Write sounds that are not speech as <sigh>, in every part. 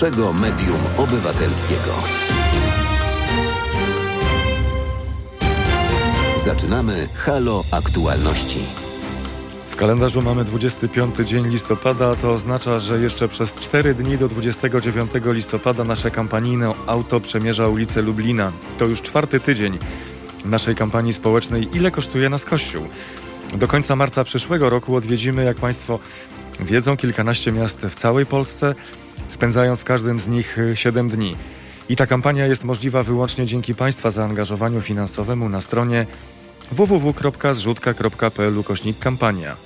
pierwszego medium obywatelskiego. Zaczynamy Halo Aktualności. W kalendarzu mamy 25 dzień listopada, to oznacza, że jeszcze przez 4 dni do 29 listopada nasze kampanijne auto przemierza ulicę Lublina. To już czwarty tydzień naszej kampanii społecznej Ile kosztuje nas Kościół? Do końca marca przyszłego roku odwiedzimy, jak Państwo wiedzą, kilkanaście miast w całej Polsce, spędzając w każdym z nich 7 dni. I ta kampania jest możliwa wyłącznie dzięki Państwa zaangażowaniu finansowemu na stronie www.zrzutka.pl ukośnik kampania.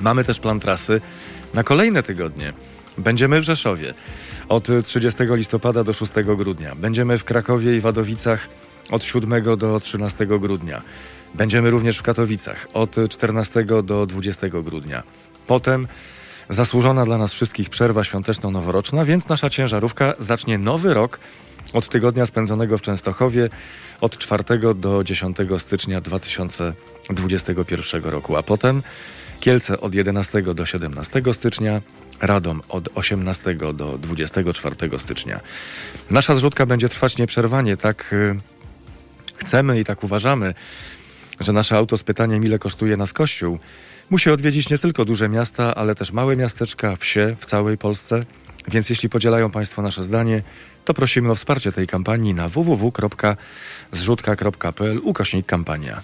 Mamy też plan trasy na kolejne tygodnie. Będziemy w Rzeszowie od 30 listopada do 6 grudnia. Będziemy w Krakowie i Wadowicach od 7 do 13 grudnia. Będziemy również w Katowicach od 14 do 20 grudnia. Potem zasłużona dla nas wszystkich przerwa świąteczno-noworoczna, więc nasza ciężarówka zacznie nowy rok od tygodnia spędzonego w Częstochowie od 4 do 10 stycznia 2021 roku, a potem Kielce od 11 do 17 stycznia, Radom od 18 do 24 stycznia. Nasza zrzutka będzie trwać nieprzerwanie, tak y, chcemy i tak uważamy, że nasze auto z pytaniem, ile kosztuje nas kościół, musi odwiedzić nie tylko duże miasta, ale też małe miasteczka, wsie w całej Polsce. Więc jeśli podzielają Państwo nasze zdanie, to prosimy o wsparcie tej kampanii na www.zrzutka.pl ukośnik kampania.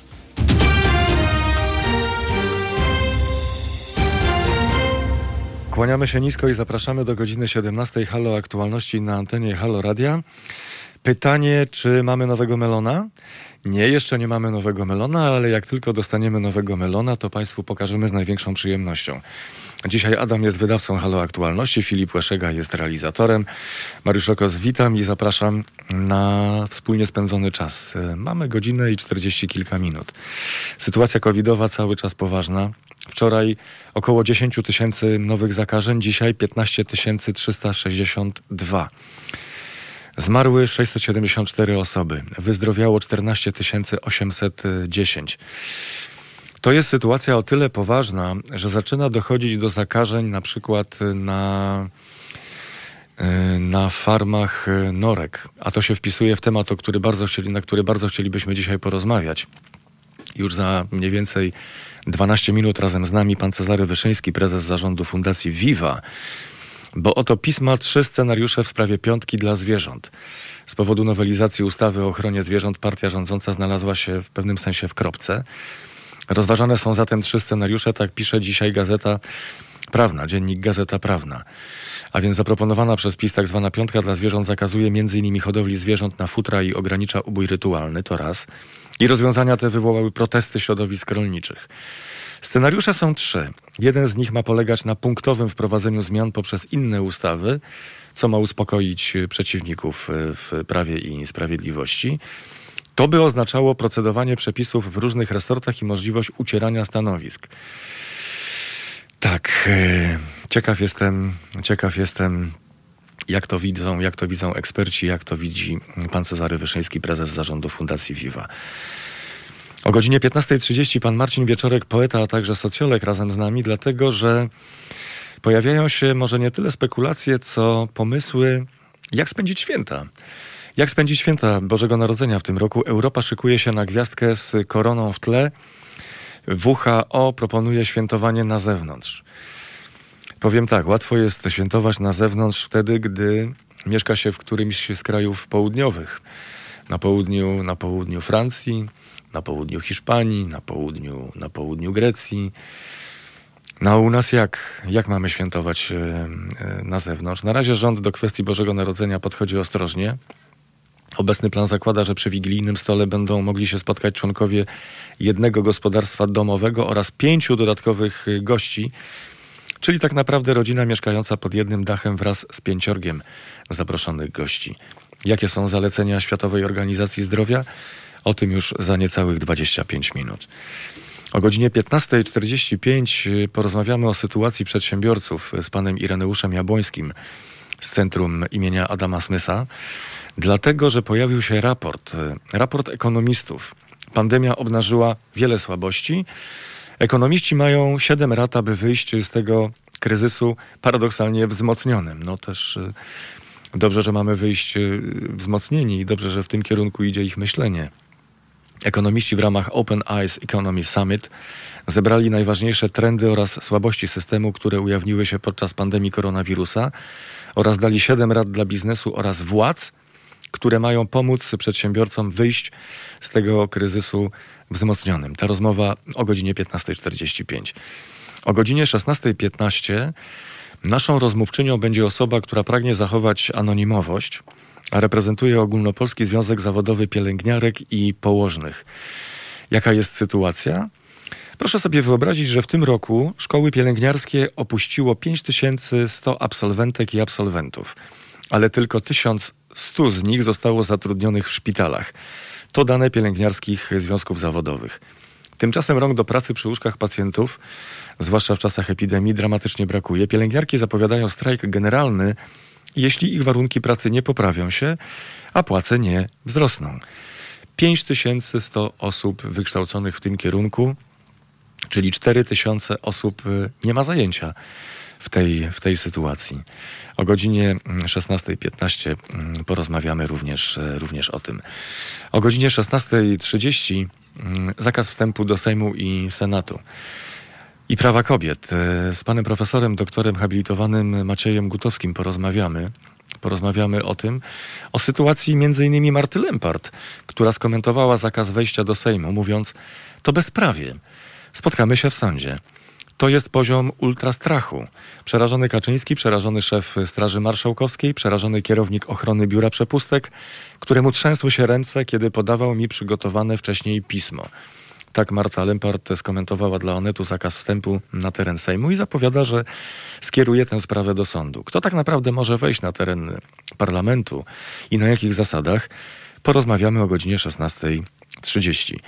Kłaniamy się nisko i zapraszamy do godziny 17 Halo Aktualności na antenie Halo Radia. Pytanie, czy mamy nowego melona? Nie, jeszcze nie mamy nowego melona, ale jak tylko dostaniemy nowego melona, to Państwu pokażemy z największą przyjemnością. Dzisiaj Adam jest wydawcą Halo Aktualności, Filip Łeszega jest realizatorem. Mariusz Okos, witam i zapraszam na wspólnie spędzony czas. Mamy godzinę i czterdzieści kilka minut. Sytuacja covidowa cały czas poważna. Wczoraj około 10 tysięcy nowych zakażeń, dzisiaj 15 362. Zmarły 674 osoby, wyzdrowiało 14 810. To jest sytuacja o tyle poważna, że zaczyna dochodzić do zakażeń na przykład na, na farmach norek, a to się wpisuje w temat, o który bardzo chcieli, na który bardzo chcielibyśmy dzisiaj porozmawiać. Już za mniej więcej 12 minut razem z nami pan Cezary Wyszyński, prezes zarządu Fundacji Viva, bo oto pisma trzy scenariusze w sprawie piątki dla zwierząt. Z powodu nowelizacji ustawy o ochronie zwierząt partia rządząca znalazła się w pewnym sensie w kropce. Rozważane są zatem trzy scenariusze, tak pisze dzisiaj Gazeta Prawna, dziennik Gazeta Prawna. A więc zaproponowana przez PiS tak zwana piątka dla zwierząt zakazuje m.in. hodowli zwierząt na futra i ogranicza ubój rytualny, to raz. I rozwiązania te wywołały protesty środowisk rolniczych. Scenariusze są trzy. Jeden z nich ma polegać na punktowym wprowadzeniu zmian poprzez inne ustawy, co ma uspokoić przeciwników w Prawie i Sprawiedliwości. To by oznaczało procedowanie przepisów w różnych resortach i możliwość ucierania stanowisk. Tak, e, ciekaw jestem, ciekaw jestem, jak to widzą, jak to widzą eksperci, jak to widzi pan Cezary Wyszyński, prezes zarządu Fundacji Viva. O godzinie 15.30 pan Marcin Wieczorek, poeta, a także socjolog razem z nami, dlatego że pojawiają się może nie tyle spekulacje, co pomysły, jak spędzić święta. Jak spędzić święta Bożego Narodzenia w tym roku? Europa szykuje się na gwiazdkę z koroną w tle. WHO proponuje świętowanie na zewnątrz. Powiem tak, łatwo jest świętować na zewnątrz wtedy, gdy mieszka się w którymś z krajów południowych. Na południu, na południu Francji, na południu Hiszpanii, na południu, na południu Grecji. No u nas jak, jak mamy świętować e, e, na zewnątrz? Na razie rząd do kwestii Bożego Narodzenia podchodzi ostrożnie. Obecny plan zakłada, że przy wigilijnym stole będą mogli się spotkać członkowie jednego gospodarstwa domowego oraz pięciu dodatkowych gości, czyli tak naprawdę rodzina mieszkająca pod jednym dachem wraz z pięciorgiem zaproszonych gości. Jakie są zalecenia Światowej Organizacji Zdrowia? O tym już za niecałych 25 minut. O godzinie 15.45 porozmawiamy o sytuacji przedsiębiorców z panem Ireneuszem Jabłońskim z Centrum imienia Adama Smitha, dlatego że pojawił się raport, raport ekonomistów. Pandemia obnażyła wiele słabości, Ekonomiści mają 7 lat, aby wyjść z tego kryzysu paradoksalnie wzmocnionym. No też y, dobrze, że mamy wyjść y, wzmocnieni i dobrze, że w tym kierunku idzie ich myślenie. Ekonomiści w ramach Open Eyes Economy Summit zebrali najważniejsze trendy oraz słabości systemu, które ujawniły się podczas pandemii koronawirusa oraz dali 7 rad dla biznesu oraz władz, które mają pomóc przedsiębiorcom wyjść z tego kryzysu wzmocnionym. Ta rozmowa o godzinie 15.45. O godzinie 16.15 naszą rozmówczynią będzie osoba, która pragnie zachować anonimowość, reprezentuje Ogólnopolski Związek Zawodowy Pielęgniarek i Położnych. Jaka jest sytuacja? Proszę sobie wyobrazić, że w tym roku szkoły pielęgniarskie opuściło 5100 absolwentek i absolwentów, ale tylko 1100 z nich zostało zatrudnionych w szpitalach. To dane pielęgniarskich związków zawodowych. Tymczasem rąk do pracy przy łóżkach pacjentów, zwłaszcza w czasach epidemii, dramatycznie brakuje. Pielęgniarki zapowiadają strajk generalny, jeśli ich warunki pracy nie poprawią się, a płace nie wzrosną. 5100 osób wykształconych w tym kierunku, czyli 4000 osób y, nie ma zajęcia w tej, w tej sytuacji. O godzinie 16.15 mm, porozmawiamy również, e, również o tym. O godzinie 16.30 mm, zakaz wstępu do Sejmu i Senatu. I prawa kobiet. E, z panem profesorem, doktorem habilitowanym Maciejem Gutowskim porozmawiamy. Porozmawiamy o tym, o sytuacji innymi Marty Lempart, która skomentowała zakaz wejścia do Sejmu, mówiąc, to bezprawie. Spotkamy się w sądzie. To jest poziom ultrastrachu. Przerażony Kaczyński, przerażony szef Straży Marszałkowskiej, przerażony kierownik ochrony biura przepustek, któremu trzęsły się ręce, kiedy podawał mi przygotowane wcześniej pismo. Tak Marta Lempart skomentowała dla Onetu zakaz wstępu na teren Sejmu i zapowiada, że skieruje tę sprawę do sądu. Kto tak naprawdę może wejść na teren parlamentu i na jakich zasadach? Porozmawiamy o godzinie 16. 30.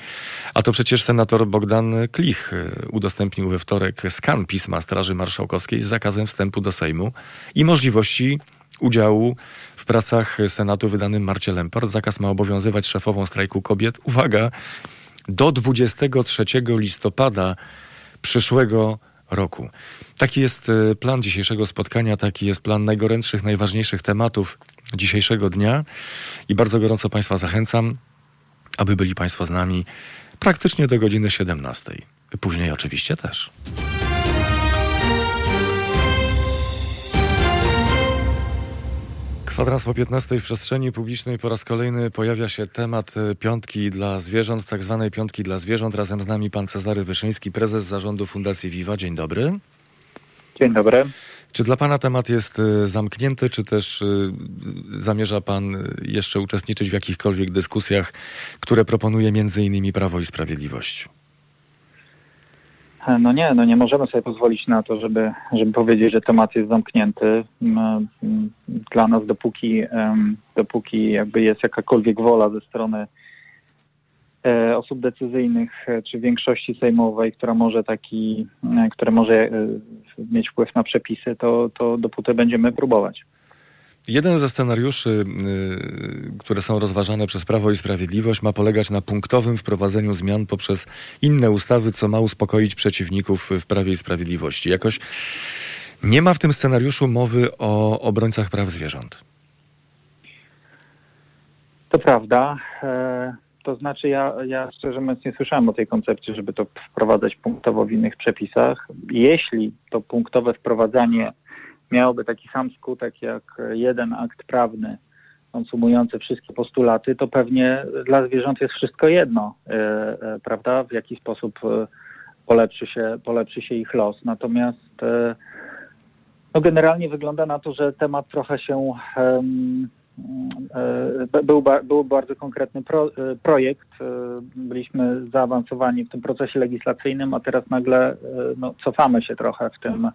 A to przecież senator Bogdan Klich e, udostępnił we wtorek skan pisma Straży Marszałkowskiej z zakazem wstępu do Sejmu i możliwości udziału w pracach Senatu wydanym Marcie Lempart. Zakaz ma obowiązywać szefową strajku kobiet. Uwaga, do 23 listopada przyszłego roku. Taki jest e, plan dzisiejszego spotkania, taki jest plan najgorętszych, najważniejszych tematów dzisiejszego dnia i bardzo gorąco Państwa zachęcam aby byli Państwo z nami praktycznie do godziny 17. Później oczywiście też. Kwadrans po 15 w przestrzeni publicznej po raz kolejny pojawia się temat e, piątki dla zwierząt, tak zwanej piątki dla zwierząt. Razem z nami pan Cezary Wyszyński, prezes zarządu Fundacji Viva. Dzień dobry. Dzień dobry. Czy dla Pana temat jest y, zamknięty, czy też y, zamierza Pan y, jeszcze uczestniczyć w jakichkolwiek dyskusjach, które proponuje między innymi Prawo i Sprawiedliwość? E, no nie, no nie możemy sobie pozwolić na to, żeby, żeby powiedzieć, że temat jest zamknięty. Dla nas, dopóki, dopóki jakby jest jakakolwiek wola ze strony E, osób decyzyjnych e, czy większości sejmowej, która może taki, które może mieć wpływ na przepisy, to, to dopóty będziemy próbować. Jeden ze scenariuszy, które są rozważane przez Prawo i Sprawiedliwość, ma polegać na punktowym wprowadzeniu zmian poprzez inne ustawy, co ma uspokoić przeciwników w Prawie i Sprawiedliwości. Jakoś nie ma w tym scenariuszu mowy o obrońcach praw zwierząt. To prawda. To znaczy ja, ja szczerze mówiąc nie słyszałem o tej koncepcji, żeby to wprowadzać punktowo w innych przepisach. Jeśli to punktowe wprowadzanie miałoby taki sam skutek jak jeden akt prawny konsumujący wszystkie postulaty, to pewnie dla zwierząt jest wszystko jedno, e, e, prawda? W jaki sposób e, polepszy się, polepszy się ich los. Natomiast no generalnie wygląda na to, że temat trochę się był, był bardzo konkretny pro, projekt. Byliśmy zaawansowani w tym procesie legislacyjnym, a teraz nagle no, cofamy się trochę w tym,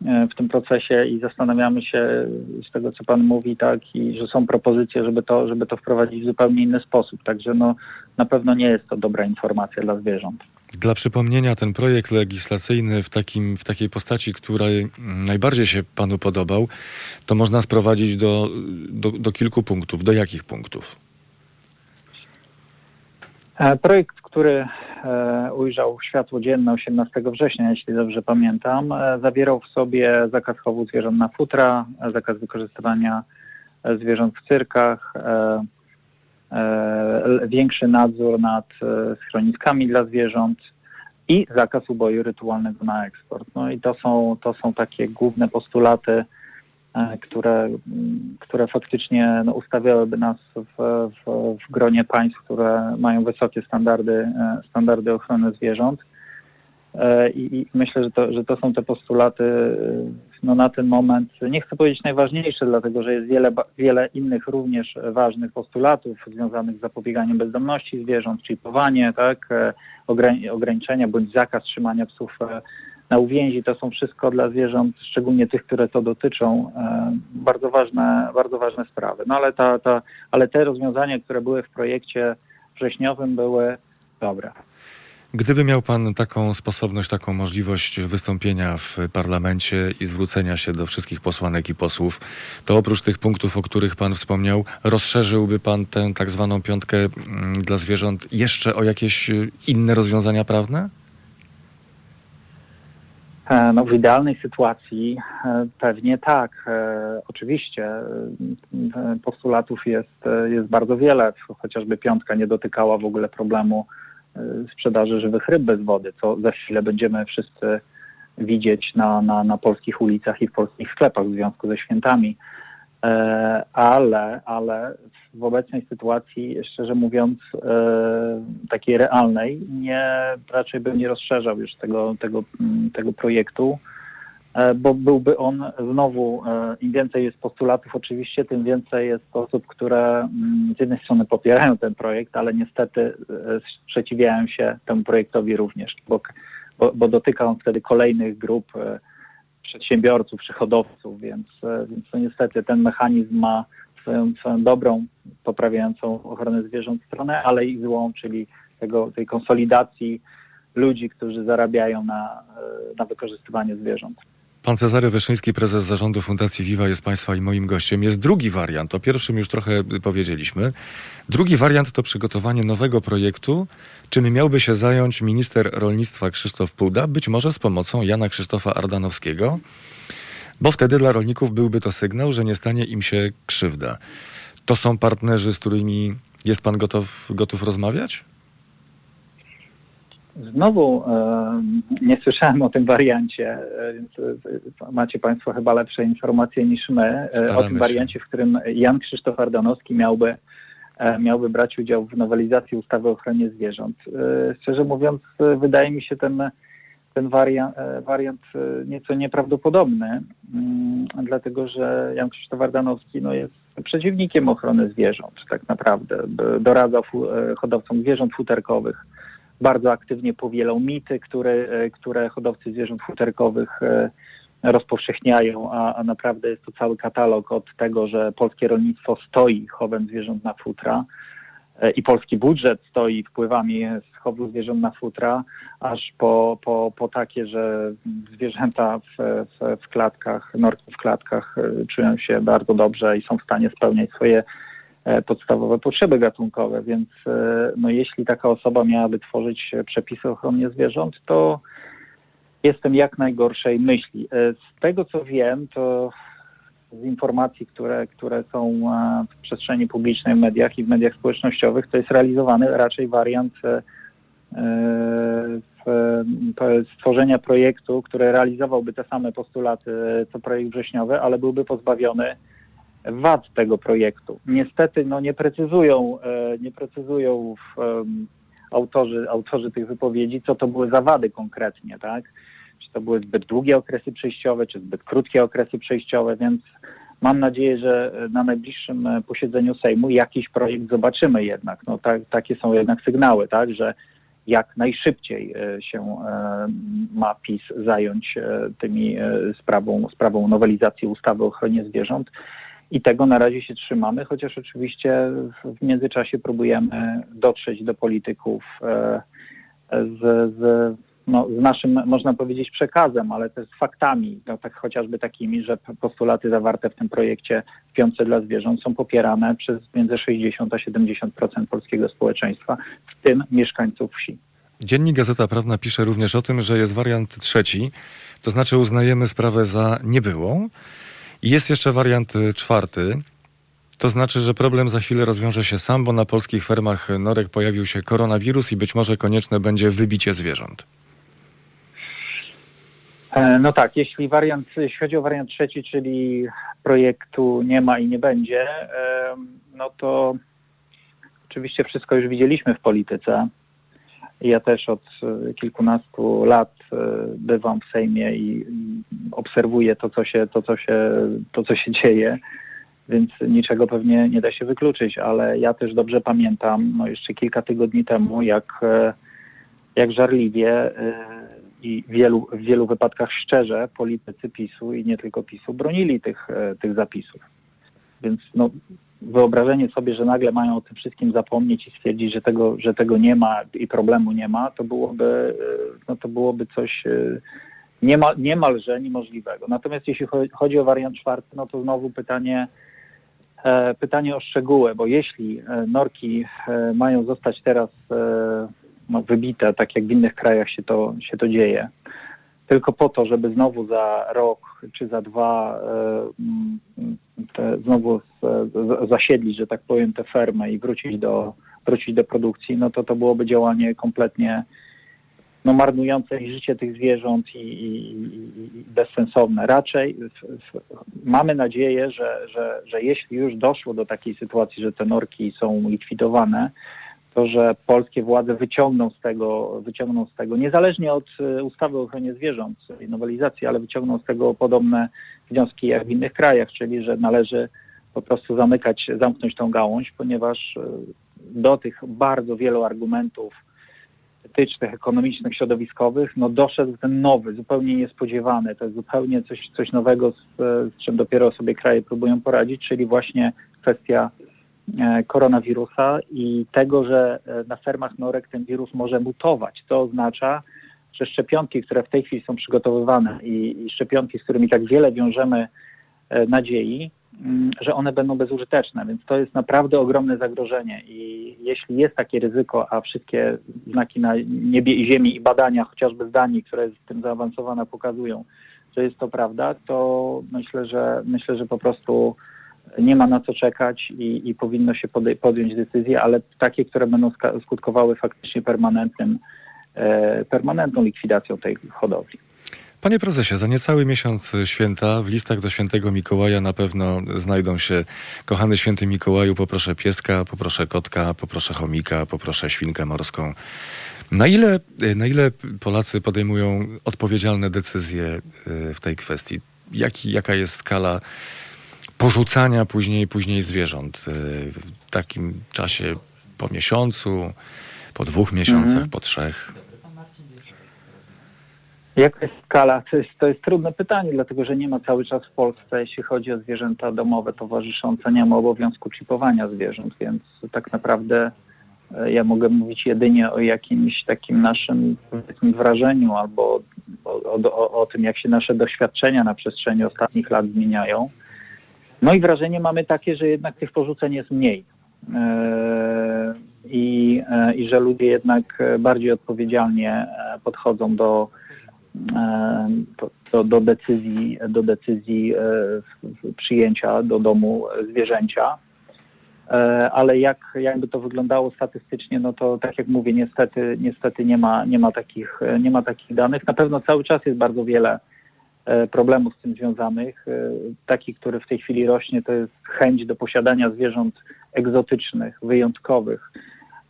w tym procesie i zastanawiamy się z tego, co Pan mówi, tak, i że są propozycje, żeby to, żeby to wprowadzić w zupełnie inny sposób. Także no, na pewno nie jest to dobra informacja dla zwierząt. Dla przypomnienia, ten projekt legislacyjny w, takim, w takiej postaci, której najbardziej się panu podobał, to można sprowadzić do, do, do kilku punktów. Do jakich punktów? E, projekt, który ujrzał światło dzienne 18 września, jeśli dobrze pamiętam, zawierał w sobie zakaz chowu zwierząt na futra, zakaz wykorzystywania zwierząt w cyrkach, większy nadzór nad schroniskami dla zwierząt, i zakaz uboju rytualnego na eksport. No i to są, to są takie główne postulaty, e, które, które faktycznie no, ustawiałyby nas w, w, w gronie państw, które mają wysokie standardy, e, standardy ochrony zwierząt. E, I, myślę, że to, że to są te postulaty no, na ten moment, nie chcę powiedzieć najważniejsze, dlatego że jest wiele, wiele innych również ważnych postulatów związanych z zapobieganiem bezdomności zwierząt, chipowanie, tak, ograniczenia bądź zakaz trzymania psów e, na uwięzi. To są wszystko dla zwierząt, szczególnie tych, które to dotyczą, e, bardzo ważne, bardzo ważne sprawy. No ale, ta, ta, ale te rozwiązania, które były w projekcie wrześniowym, były dobre. Gdyby miał Pan taką sposobność, taką możliwość wystąpienia w parlamencie i zwrócenia się do wszystkich posłanek i posłów, to oprócz tych punktów, o których Pan wspomniał, rozszerzyłby Pan tę tak zwaną piątkę mm, dla zwierząt jeszcze o jakieś y, inne rozwiązania prawne? E, no, w idealnej sytuacji e, pewnie tak. E, oczywiście postulatów jest, jest bardzo wiele. Chociażby piątka nie dotykała w ogóle problemu sprzedaży żywych ryb bez wody, co za chwilę będziemy wszyscy widzieć na, na, na polskich ulicach i w polskich sklepach w związku ze świętami. Ale, ale w obecnej sytuacji, szczerze mówiąc, e, takiej realnej, nie, raczej bym nie rozszerzał już tego, tego, tego projektu. E, bo byłby on znowu, e, im więcej jest postulatów oczywiście, tym więcej jest osób, które mm, z jednej strony popierają ten projekt, ale niestety sprzeciwiają się temu projektowi również, bo, bo, bo dotyka on wtedy kolejnych grup przedsiębiorców czy hodowców, więc, więc to niestety ten mechanizm ma swoją, swoją dobrą, poprawiającą ochronę zwierząt stronę, ale i złą, czyli tego, tej konsolidacji ludzi, którzy zarabiają na, na wykorzystywanie zwierząt. Pan Cezary Wyszyński, prezes zarządu Fundacji Viva jest Państwa i moim gościem. Jest drugi wariant, o pierwszym już trochę powiedzieliśmy. Drugi wariant to przygotowanie nowego projektu, czym miałby się zająć minister rolnictwa Krzysztof Puda, być może z pomocą Jana Krzysztofa Ardanowskiego, bo wtedy dla rolników byłby to sygnał, że nie stanie im się krzywda. To są partnerzy, z którymi jest Pan gotów, gotów rozmawiać? Znowu e, nie słyszałem o tym wariancie, e, więc e, macie Państwo chyba lepsze informacje niż my. Staramy o tym się. wariancie, w którym Jan Krzysztof Ardanowski miałby, miałby brać udział w nowelizacji ustawy o ochronie zwierząt. Szczerze mówiąc, wydaje mi się ten, ten wariant, wariant nieco nieprawdopodobny, mm, dlatego że Jan Krzysztof Ardanowski no, jest przeciwnikiem ochrony zwierząt tak naprawdę. Doradza hodowcom zwierząt futerkowych bardzo aktywnie powielał mity, które, e, które hodowcy zwierząt futerkowych e, rozpowszechniają, a, a naprawdę jest to cały katalog od tego, że polskie rolnictwo stoi chowem zwierząt na futra e, i polski budżet stoi wpływami z chowu zwierząt na futra, aż po, po, po takie, że zwierzęta w, w, w klatkach, norki w klatkach czują się bardzo dobrze i są w stanie spełniać swoje E, podstawowe potrzeby gatunkowe, więc e, no, jeśli taka osoba miałaby tworzyć przepisy ochrony zwierząt, to jestem jak najgorszej myśli. E, z tego co wiem, to z informacji, które, które są w przestrzeni publicznej, w mediach i w mediach społecznościowych, to jest realizowany raczej wariant stworzenia projektu, który realizowałby te same postulaty co projekt wrześniowy, ale byłby pozbawiony wad tego projektu. Niestety no, nie precyzują, e, nie precyzują w, autorzy, autorzy tych wypowiedzi, co to były za wady konkretnie, tak? Czy to były zbyt długie okresy przejściowe, czy zbyt krótkie okresy przejściowe, więc mam nadzieję, że na najbliższym e, posiedzeniu Sejmu jakiś projekt zobaczymy jednak. No, tak, takie są jednak sygnały, tak, że jak najszybciej e, się ma PiS zająć tymi sprawą, sprawą nowelizacji ustawy o ochronie zwierząt i tego na razie się trzymamy, chociaż oczywiście w międzyczasie próbujemy dotrzeć do polityków e, z, z, no, z naszym, można powiedzieć, przekazem, ale też z faktami, no, tak chociażby takimi, że postulaty zawarte w tym projekcie w piątce dla zwierząt są popierane przez między 60 a 70% polskiego społeczeństwa, w tym mieszkańców wsi. Dziennik Gazeta Prawna pisze również o tym, że jest wariant trzeci, to znaczy uznajemy sprawę za niebyłą. I jest jeszcze wariant czwarty, to znaczy, że problem za chwilę rozwiąże się sam, bo na polskich fermach norek pojawił się koronawirus i być może konieczne będzie wybicie zwierząt. E, no tak, jeśli wariant, jeśli chodzi o wariant trzeci, czyli projektu nie ma i nie będzie, no to oczywiście wszystko już widzieliśmy w polityce. Ja też od e, kilkunastu lat e, bywam w Sejmie i obserwuję to, co się, to, co się, to, co się dzieje, więc niczego pewnie nie da się wykluczyć, ale ja też dobrze pamiętam, no jeszcze kilka tygodni temu, jak, jak żarliwie i wielu, w wielu wypadkach szczerze politycy PiSu i nie tylko PiSu bronili tych, e, tych zapisów. Więc no, wyobrażenie sobie, że nagle mają o tym wszystkim zapomnieć i stwierdzić, że tego, że tego nie ma i problemu nie ma, to byłoby, e, no, to byłoby coś e, niemal, niemalże niemożliwego. Natomiast jeśli chodzi o wariant czwarty, no to znowu pytanie, pytanie o szczegóły, bo jeśli norki mają zostać teraz no, wybite, tak jak w innych krajach się to, się to dzieje. Tylko po to, żeby znowu za rok czy za dwa e, te, znowu zasiedlić, że tak powiem, tę fermę i wrócić do, wrócić do produkcji, no to to byłoby działanie kompletnie no, marnujące życie tych zwierząt i, i, i bezsensowne. Raczej w, w, mamy nadzieję, że, że, że jeśli już doszło do takiej sytuacji, że te norki są likwidowane, to, że polskie władze wyciągną z tego, wyciągną z tego, niezależnie od e, ustawy o ochronie zwierząt i nowelizacji, ale wyciągną z tego podobne wnioski jak w innych krajach, czyli że należy po prostu zamykać, zamknąć tą gałąź, ponieważ e, do tych bardzo wielu argumentów etycznych, ekonomicznych, środowiskowych, no doszedł ten nowy, zupełnie niespodziewany, to jest zupełnie coś, coś nowego, z, z czym dopiero sobie kraje próbują poradzić, czyli właśnie kwestia E, koronawirusa i tego, że e, na fermach norek ten wirus może mutować. To oznacza, że szczepionki, które w tej chwili są przygotowywane i, i szczepionki, z którymi tak wiele wiążemy e, nadziei, mm, że one będą bezużyteczne, więc to jest naprawdę ogromne zagrożenie i jeśli jest takie ryzyko, a wszystkie znaki na niebie i ziemi i badania, chociażby z Danii, które jest tym zaawansowane, pokazują, że jest to prawda, to myślę, że myślę, że po prostu nie ma na co czekać i, i powinno się podjąć decyzje, ale takie, które będą skutkowały faktycznie permanentnym, e, permanentną likwidacją tej hodowli. Panie prezesie, za niecały miesiąc święta w listach do świętego Mikołaja na pewno znajdą się kochany święty Mikołaju, poproszę pieska, poproszę kotka, poproszę chomika, poproszę świnkę morską. Na ile, na ile Polacy podejmują odpowiedzialne decyzje e, w tej kwestii? Jaka jest skala porzucania później, później zwierząt y, w takim czasie po miesiącu, po dwóch miesiącach, mhm. po trzech. Jaka jest skala? To jest, to jest trudne pytanie, dlatego że nie ma cały czas w Polsce, jeśli chodzi o zwierzęta domowe towarzyszące, nie ma obowiązku czipowania zwierząt, więc tak naprawdę e, ja mogę mówić jedynie o jakimś takim naszym wrażeniu albo o, o, o, tym, jak się nasze doświadczenia na przestrzeni ostatnich lat zmieniają. No i wrażenie mamy takie, że jednak tych porzuceń jest mniej. E, I, e, I że ludzie jednak bardziej odpowiedzialnie e, podchodzą do, do, do decyzji, do decyzji przyjęcia do domu zwierzęcia. Ale jak, jakby to wyglądało statystycznie, no to tak jak mówię, niestety, niestety nie, ma, nie, ma takich, nie ma takich danych. Na pewno cały czas jest bardzo wiele E, problemów z tym związanych. E, taki, który w tej chwili rośnie, to jest chęć do posiadania zwierząt egzotycznych, wyjątkowych,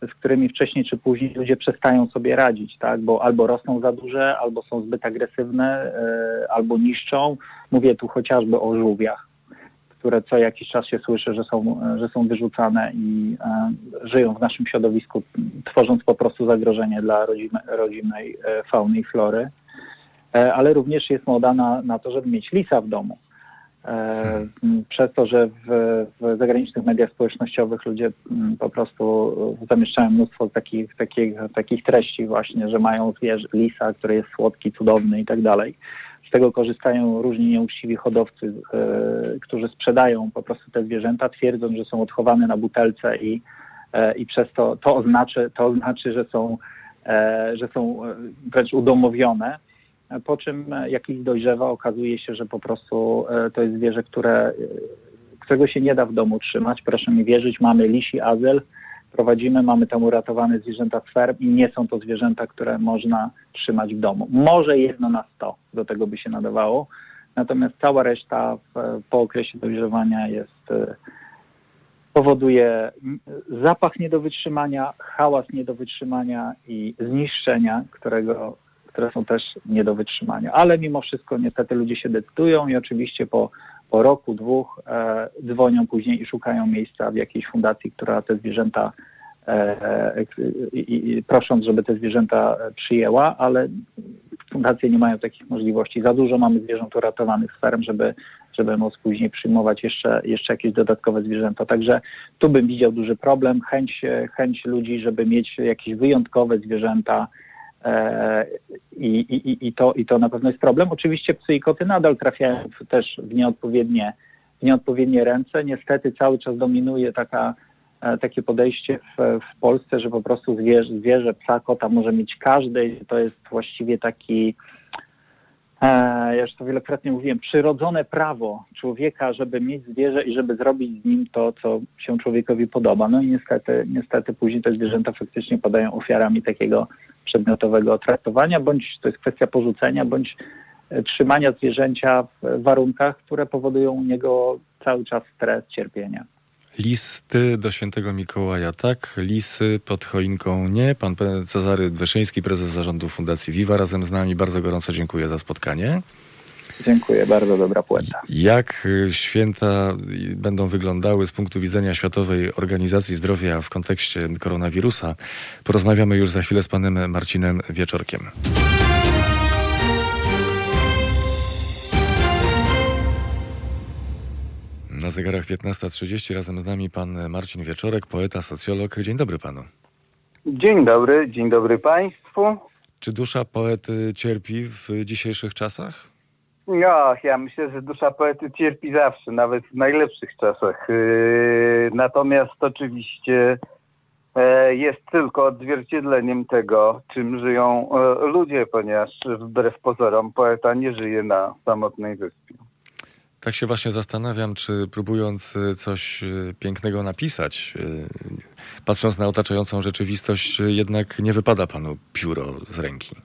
z którymi wcześniej czy później ludzie przestają sobie radzić, tak? bo albo rosną za duże, albo są zbyt agresywne, e, albo niszczą. Mówię tu chociażby o żółwiach, które co jakiś czas się słyszy, że są, że są wyrzucane i żyją w naszym środowisku, tworząc po prostu zagrożenie dla rodzimej, rodzimej fauny i flory. E, ale również jest moda na, na to, żeby mieć lisa w domu. E, hmm. Przez to, że w, w, zagranicznych mediach społecznościowych ludzie po prostu zamieszczają mnóstwo takich, takich, takich treści właśnie, że mają zwierzę, lisa, który jest słodki, cudowny i tak dalej. Z tego korzystają różni nieuczciwi hodowcy, e, którzy sprzedają po prostu te zwierzęta, twierdząc, że są odchowane na butelce i, i przez to to oznaczy, to oznaczy że są e, że są wręcz udomowione, po czym jak ich dojrzewa, okazuje się, że po prostu to jest zwierzę, które, którego się nie da w domu trzymać. Proszę mi wierzyć, mamy lisi azyl, prowadzimy, mamy tam uratowane zwierzęta z ferm i nie są to zwierzęta, które można trzymać w domu. Może jedno na sto do tego by się nadawało, natomiast cała reszta w, po okresie dojrzewania jest powoduje zapach nie do wytrzymania, hałas nie do wytrzymania i zniszczenia, którego, które są też nie do wytrzymania. Ale mimo wszystko niestety ludzie się decydują i oczywiście po, po roku, dwóch e, dzwonią później i szukają miejsca w jakiejś fundacji, która te zwierzęta e, e, i, prosząc, żeby te zwierzęta przyjęła, ale fundacje nie mają takich możliwości. Za dużo mamy zwierząt uratowanych z ferm, żeby żeby móc później przyjmować jeszcze, jeszcze jakieś dodatkowe zwierzęta. Także tu bym widział duży problem, chęć, chęć ludzi, żeby mieć jakieś wyjątkowe zwierzęta, i, i, i, to, I to na pewno jest problem. Oczywiście psy i koty nadal trafiają też w nieodpowiednie, w nieodpowiednie ręce. Niestety cały czas dominuje taka, e, takie podejście w, w Polsce, że po prostu zwierzę, zwierzę, psa, kota może mieć każdy. To jest właściwie taki E, ja już to wielokrotnie mówiłem, przyrodzone prawo człowieka, żeby mieć zwierzę i żeby zrobić z nim to, co się człowiekowi podoba. No i niestety, niestety później te zwierzęta faktycznie padają ofiarami takiego przedmiotowego traktowania, bądź to jest kwestia porzucenia, bądź e, trzymania zwierzęcia w warunkach, które powodują u niego cały czas stres, cierpienia. Listy do świętego Mikołaja tak, lisy pod choinką nie. Pan Cezary Wyszyński, prezes zarządu Fundacji Viva razem z nami. Bardzo gorąco dziękuję za spotkanie. Dziękuję, bardzo dobra płeta. Jak y, święta będą wyglądały z punktu widzenia Światowej Organizacji Zdrowia w kontekście koronawirusa, porozmawiamy już za chwilę z panem Marcinem Wieczorkiem. Na zegarach 15.30 razem z nami pan Marcin Wieczorek, poeta, socjolog. Dzień dobry panu. Dzień dobry, dzień dobry państwu. Czy dusza poety cierpi w dzisiejszych czasach? Ja, ja myślę, że dusza poety cierpi zawsze, nawet w najlepszych czasach. Yy, natomiast oczywiście e, jest tylko odzwierciedleniem tego, czym żyją e, ludzie, ponieważ wbrew pozorom poeta nie żyje na samotnej wyspie. Tak się właśnie zastanawiam, czy próbując y, coś y, pięknego napisać, y, patrząc na otaczającą rzeczywistość, jednak nie wypada panu pióro z ręki.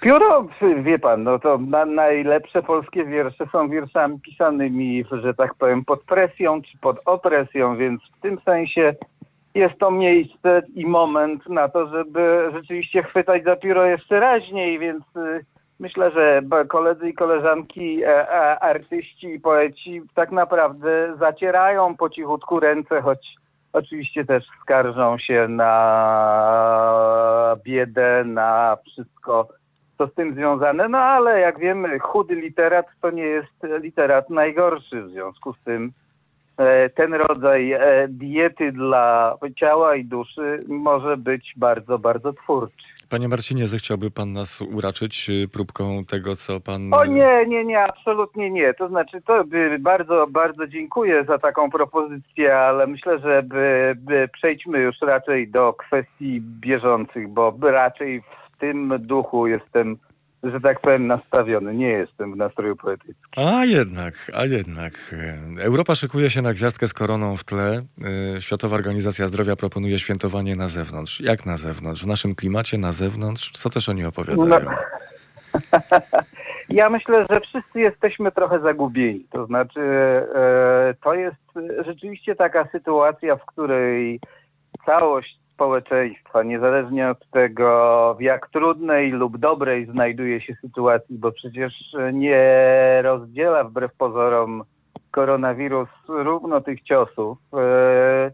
Pióro, wie pan, no to na, najlepsze polskie wiersze są wierszami pisanymi, że tak powiem, pod presją czy pod opresją, więc w tym sensie jest to miejsce i moment na to, żeby rzeczywiście chwytać za pióro jeszcze raźniej, więc Myślę, że koledzy i koleżanki, e, e, artyści i poeci tak naprawdę zacierają po cichutku ręce, choć oczywiście też skarżą się na biedę, na wszystko, co z tym związane. No ale jak wiemy, chudy literat to nie jest literat najgorszy. W związku z tym ten rodzaj diety dla ciała i duszy może być bardzo, bardzo twórczy. Panie Marcinie, zechciałby pan nas uraczyć y, próbką tego, co pan... O nie, nie, nie, absolutnie nie. To znaczy, to by bardzo, bardzo dziękuję za taką propozycję, ale myślę, że by, by przejdźmy już raczej do kwestii bieżących, bo raczej w tym duchu jestem że tak powiem, nastawiony. Nie jestem w nastroju poetyckim. A jednak, a jednak. Europa szykuje się na gwiazdkę z koroną w tle. Y, Światowa Organizacja Zdrowia proponuje świętowanie na zewnątrz. Jak na zewnątrz? W naszym klimacie na zewnątrz? Co też oni opowiadają? No. <laughs> Ja myślę, że wszyscy jesteśmy trochę zagubieni. To znaczy, e, to jest rzeczywiście taka sytuacja, w której całość społeczeństwa, niezależnie od tego, w jak trudnej lub dobrej znajduje się sytuacji, bo przecież nie rozdziela wbrew pozorom koronawirus równo tych ciosów. E,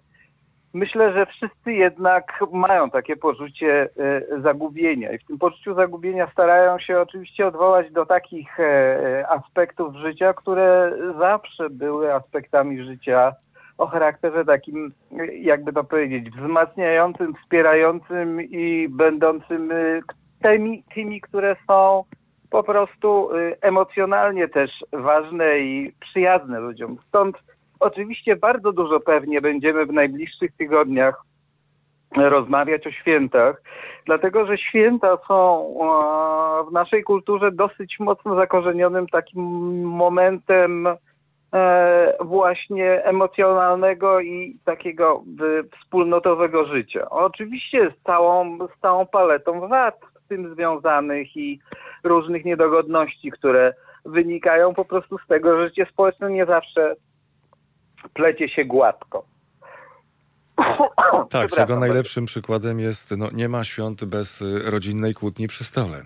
myślę, że wszyscy jednak mają takie poczucie e, zagubienia i w tym poczuciu zagubienia starają się oczywiście odwołać do takich e, aspektów życia, które zawsze były aspektami życia o charakterze takim, jakby to powiedzieć, wzmacniającym, wspierającym i będącym y, tymi, tymi które są po prostu y, emocjonalnie też ważne i przyjazne ludziom. Stąd oczywiście bardzo dużo pewnie będziemy w najbliższych tygodniach rozmawiać o świętach, dlatego że święta są w naszej kulturze dosyć mocno zakorzenionym takim momentem właśnie emocjonalnego i takiego wspólnotowego życia. Oczywiście z całą, z całą paletą wad z tym związanych i różnych niedogodności, które wynikają po prostu z tego, że życie społeczne nie zawsze plecie się gładko. Tak, czego najlepszym przykładem jest, no nie ma świąt bez y, rodzinnej kłótni przy stole.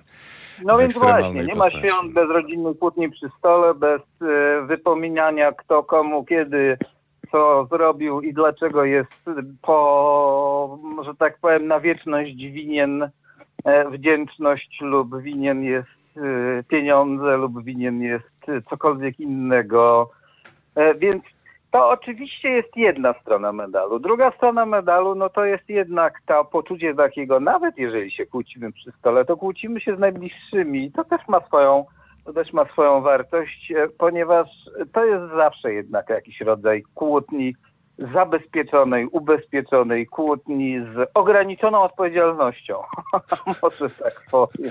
No więc właśnie, nie ma świąt bez rodzinnej kłótni przy stole, bez y, wypominania kto komu kiedy co zrobił i dlaczego jest po, że tak powiem, na wieczność winien e, wdzięczność lub winien jest y, pieniądze lub winien jest cokolwiek innego. E, więc to oczywiście jest jedna strona medalu. Druga strona medalu, no to jest jednak to poczucie takiego, nawet jeżeli się kłócimy przy stole, to kłócimy się z najbliższymi. To też ma swoją, to też ma swoją wartość, e, ponieważ to jest zawsze jednak jakiś rodzaj kłótni zabezpieczonej, ubezpieczonej kłótni z ograniczoną odpowiedzialnością. <laughs> Może tak powiem.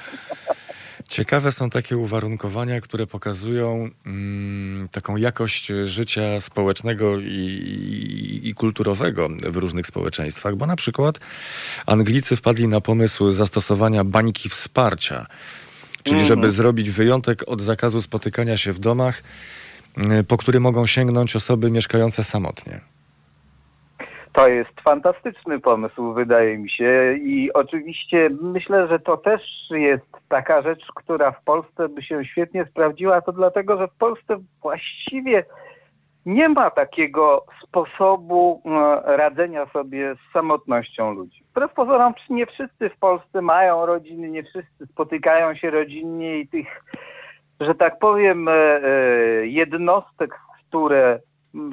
Ciekawe są takie uwarunkowania, które pokazują mm, taką jakość życia społecznego i, i, i, kulturowego w różnych społeczeństwach, bo na przykład Anglicy wpadli na pomysł zastosowania bańki wsparcia, czyli mm. żeby zrobić wyjątek od zakazu spotykania się w domach, mm, po który mogą sięgnąć osoby mieszkające samotnie. To jest fantastyczny pomysł, wydaje mi się. I oczywiście myślę, że to też jest taka rzecz, która w Polsce by się świetnie sprawdziła. To dlatego, że w Polsce właściwie nie ma takiego sposobu e, radzenia sobie z samotnością ludzi. Wbrew pozorom, nie wszyscy w Polsce mają rodziny, nie wszyscy spotykają się rodzinnie i tych, że tak powiem, e, e, jednostek, które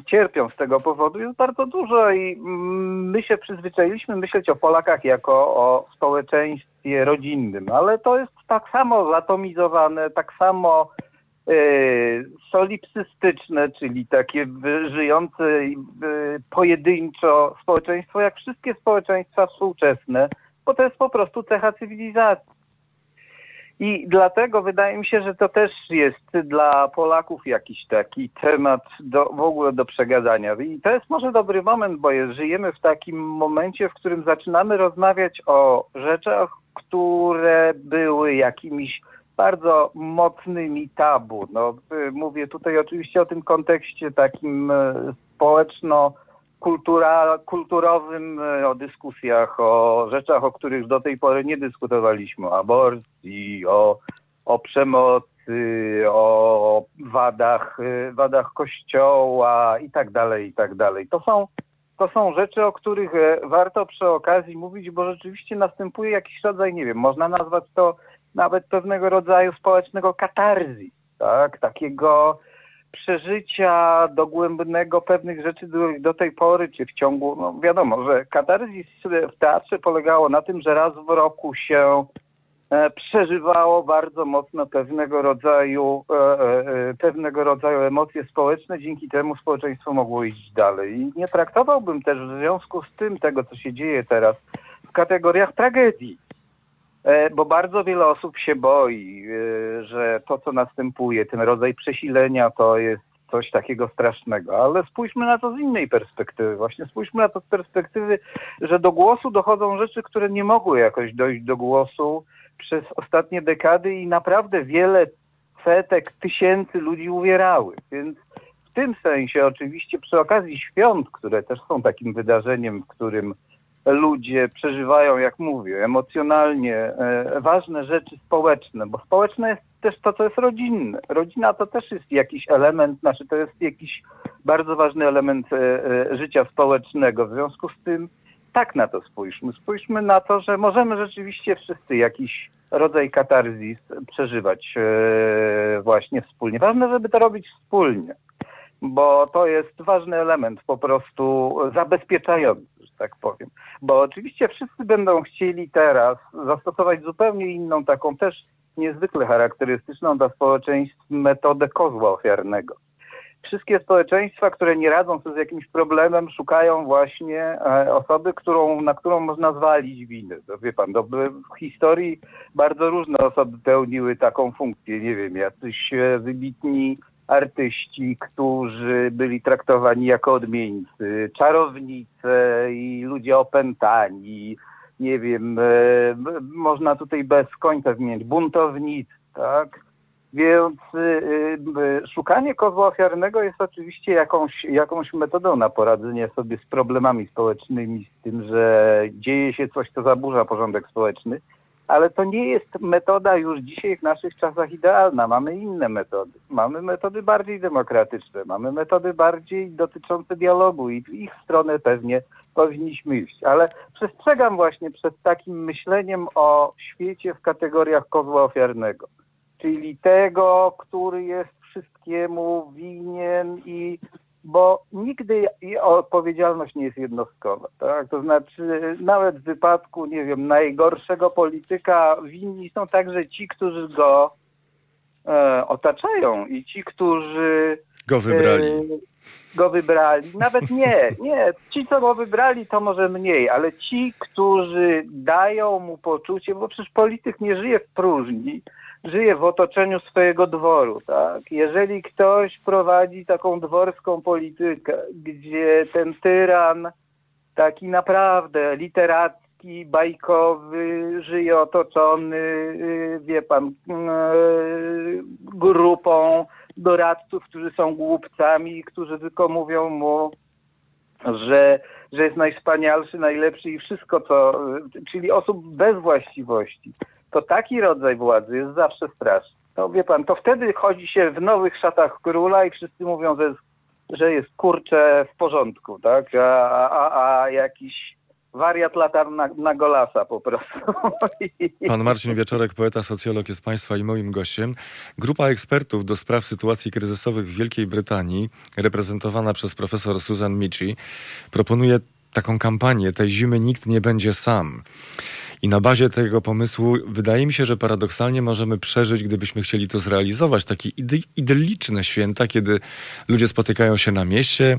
cierpią z tego powodu jest bardzo dużo i my się przyzwyczailiśmy myśleć o Polakach jako o społeczeństwie rodzinnym, ale to jest tak samo zatomizowane, tak samo y, solipsystyczne, czyli takie żyjące y, pojedynczo społeczeństwo, jak wszystkie społeczeństwa współczesne, bo to jest po prostu cecha cywilizacji. I dlatego wydaje mi się, że to też jest dla Polaków jakiś taki temat do, w ogóle do przegadania. I to jest może dobry moment, bo jest, żyjemy w takim momencie, w którym zaczynamy rozmawiać o rzeczach, które były jakimiś bardzo mocnymi tabu. No, mówię tutaj oczywiście o tym kontekście takim e, społeczno- kultura, kulturowym, e, o dyskusjach, o rzeczach, o których do tej pory nie dyskutowaliśmy, o aborcji, o, o przemocy, o wadach, e, wadach kościoła i tak dalej, i tak dalej. To są, to są rzeczy, o których e, warto przy okazji mówić, bo rzeczywiście następuje jakiś rodzaj, nie wiem, można nazwać to nawet pewnego rodzaju społecznego katarzji, tak, takiego przeżycia dogłębnego pewnych rzeczy do, tej pory, czy w ciągu, no wiadomo, że katarzis w teatrze polegało na tym, że raz w roku się e, przeżywało bardzo mocno pewnego rodzaju, e, e, pewnego rodzaju emocje społeczne, dzięki temu społeczeństwo mogło iść dalej. I nie traktowałbym też w związku z tym tego, co się dzieje teraz, w kategoriach tragedii. E, bo bardzo wiele osób się boi, e, że to, co następuje, ten rodzaj przesilenia, to jest coś takiego strasznego. Ale spójrzmy na to z innej perspektywy. Właśnie spójrzmy na to z perspektywy, że do głosu dochodzą rzeczy, które nie mogły jakoś dojść do głosu przez ostatnie dekady i naprawdę wiele setek, tysięcy ludzi uwierały. Więc w tym sensie oczywiście przy okazji świąt, które też są takim wydarzeniem, w którym ludzie przeżywają, jak mówię, emocjonalnie e, ważne rzeczy społeczne, bo społeczne jest też to, co jest rodzinne. Rodzina to też jest jakiś element, znaczy to jest jakiś bardzo ważny element e, e, życia społecznego. W związku z tym tak na to spójrzmy. Spójrzmy na to, że możemy rzeczywiście wszyscy jakiś rodzaj katarzis przeżywać właśnie wspólnie. Ważne, żeby to robić wspólnie, bo to jest ważny element po prostu zabezpieczający tak powiem. Bo oczywiście wszyscy będą chcieli teraz zastosować zupełnie inną, taką też niezwykle charakterystyczną dla społeczeństw metodę kozła ofiarnego. wszystkie społeczeństwa, które nie radzą sobie z jakimś problemem, szukają właśnie e, osoby, którą, na którą można zwalić winy. To wie pan, to w historii bardzo różne osoby pełniły taką funkcję. Nie wiem, jacyś e, wybitni artyści, którzy byli traktowani jako odmieńcy, czarownice i ludzie opętani, nie wiem, e, można tutaj bez końca wymienić, buntownicy, tak? Więc y, szukanie kozła ofiarnego jest oczywiście jakąś, jakąś metodą na poradzenie sobie z problemami społecznymi, z tym, że dzieje się coś, co zaburza porządek społeczny, ale to nie jest metoda już dzisiaj w naszych czasach idealna. Mamy inne metody. Mamy metody bardziej demokratyczne, mamy metody bardziej dotyczące dialogu i w ich stronę pewnie powinniśmy iść. Ale przestrzegam właśnie przed takim myśleniem o świecie w kategoriach kozła ofiarnego czyli tego, który jest wszystkiemu winien i bo nigdy odpowiedzialność nie jest jednostkowa. Tak? To znaczy, nawet w wypadku, nie wiem, najgorszego polityka winni są także ci, którzy go e, otaczają i ci, którzy go wybrali. E, go wybrali. Nawet nie, nie. Ci, co go wybrali, to może mniej, ale ci, którzy dają mu poczucie, bo przecież polityk nie żyje w próżni, żyje w otoczeniu swojego dworu, tak? Jeżeli ktoś prowadzi taką dworską politykę, gdzie ten tyran taki naprawdę literacki, bajkowy, żyje otoczony, y, wie pan, y, grupą doradców, którzy są głupcami, którzy tylko mówią mu, że, że jest najwspanialszy, najlepszy i wszystko, co, czyli osób bez właściwości to taki rodzaj władzy jest zawsze straszny. To wie pan, to wtedy chodzi się w nowych szatach króla i wszyscy mówią, że jest, że jest kurcze w porządku, tak? A, a, a jakiś wariat lata na, na golasa po prostu. <laughs> Pan Marcin Wieczorek, poeta, socjolog jest Państwa i moim gościem. Grupa ekspertów do spraw sytuacji kryzysowych w Wielkiej Brytanii, reprezentowana przez profesor Susan Michi, proponuje taką kampanię Tej zimy nikt nie będzie sam. I na bazie tego pomysłu wydaje mi się, że paradoksalnie możemy przeżyć, gdybyśmy chcieli to zrealizować, takie idylliczne święta, kiedy ludzie spotykają się na mieście,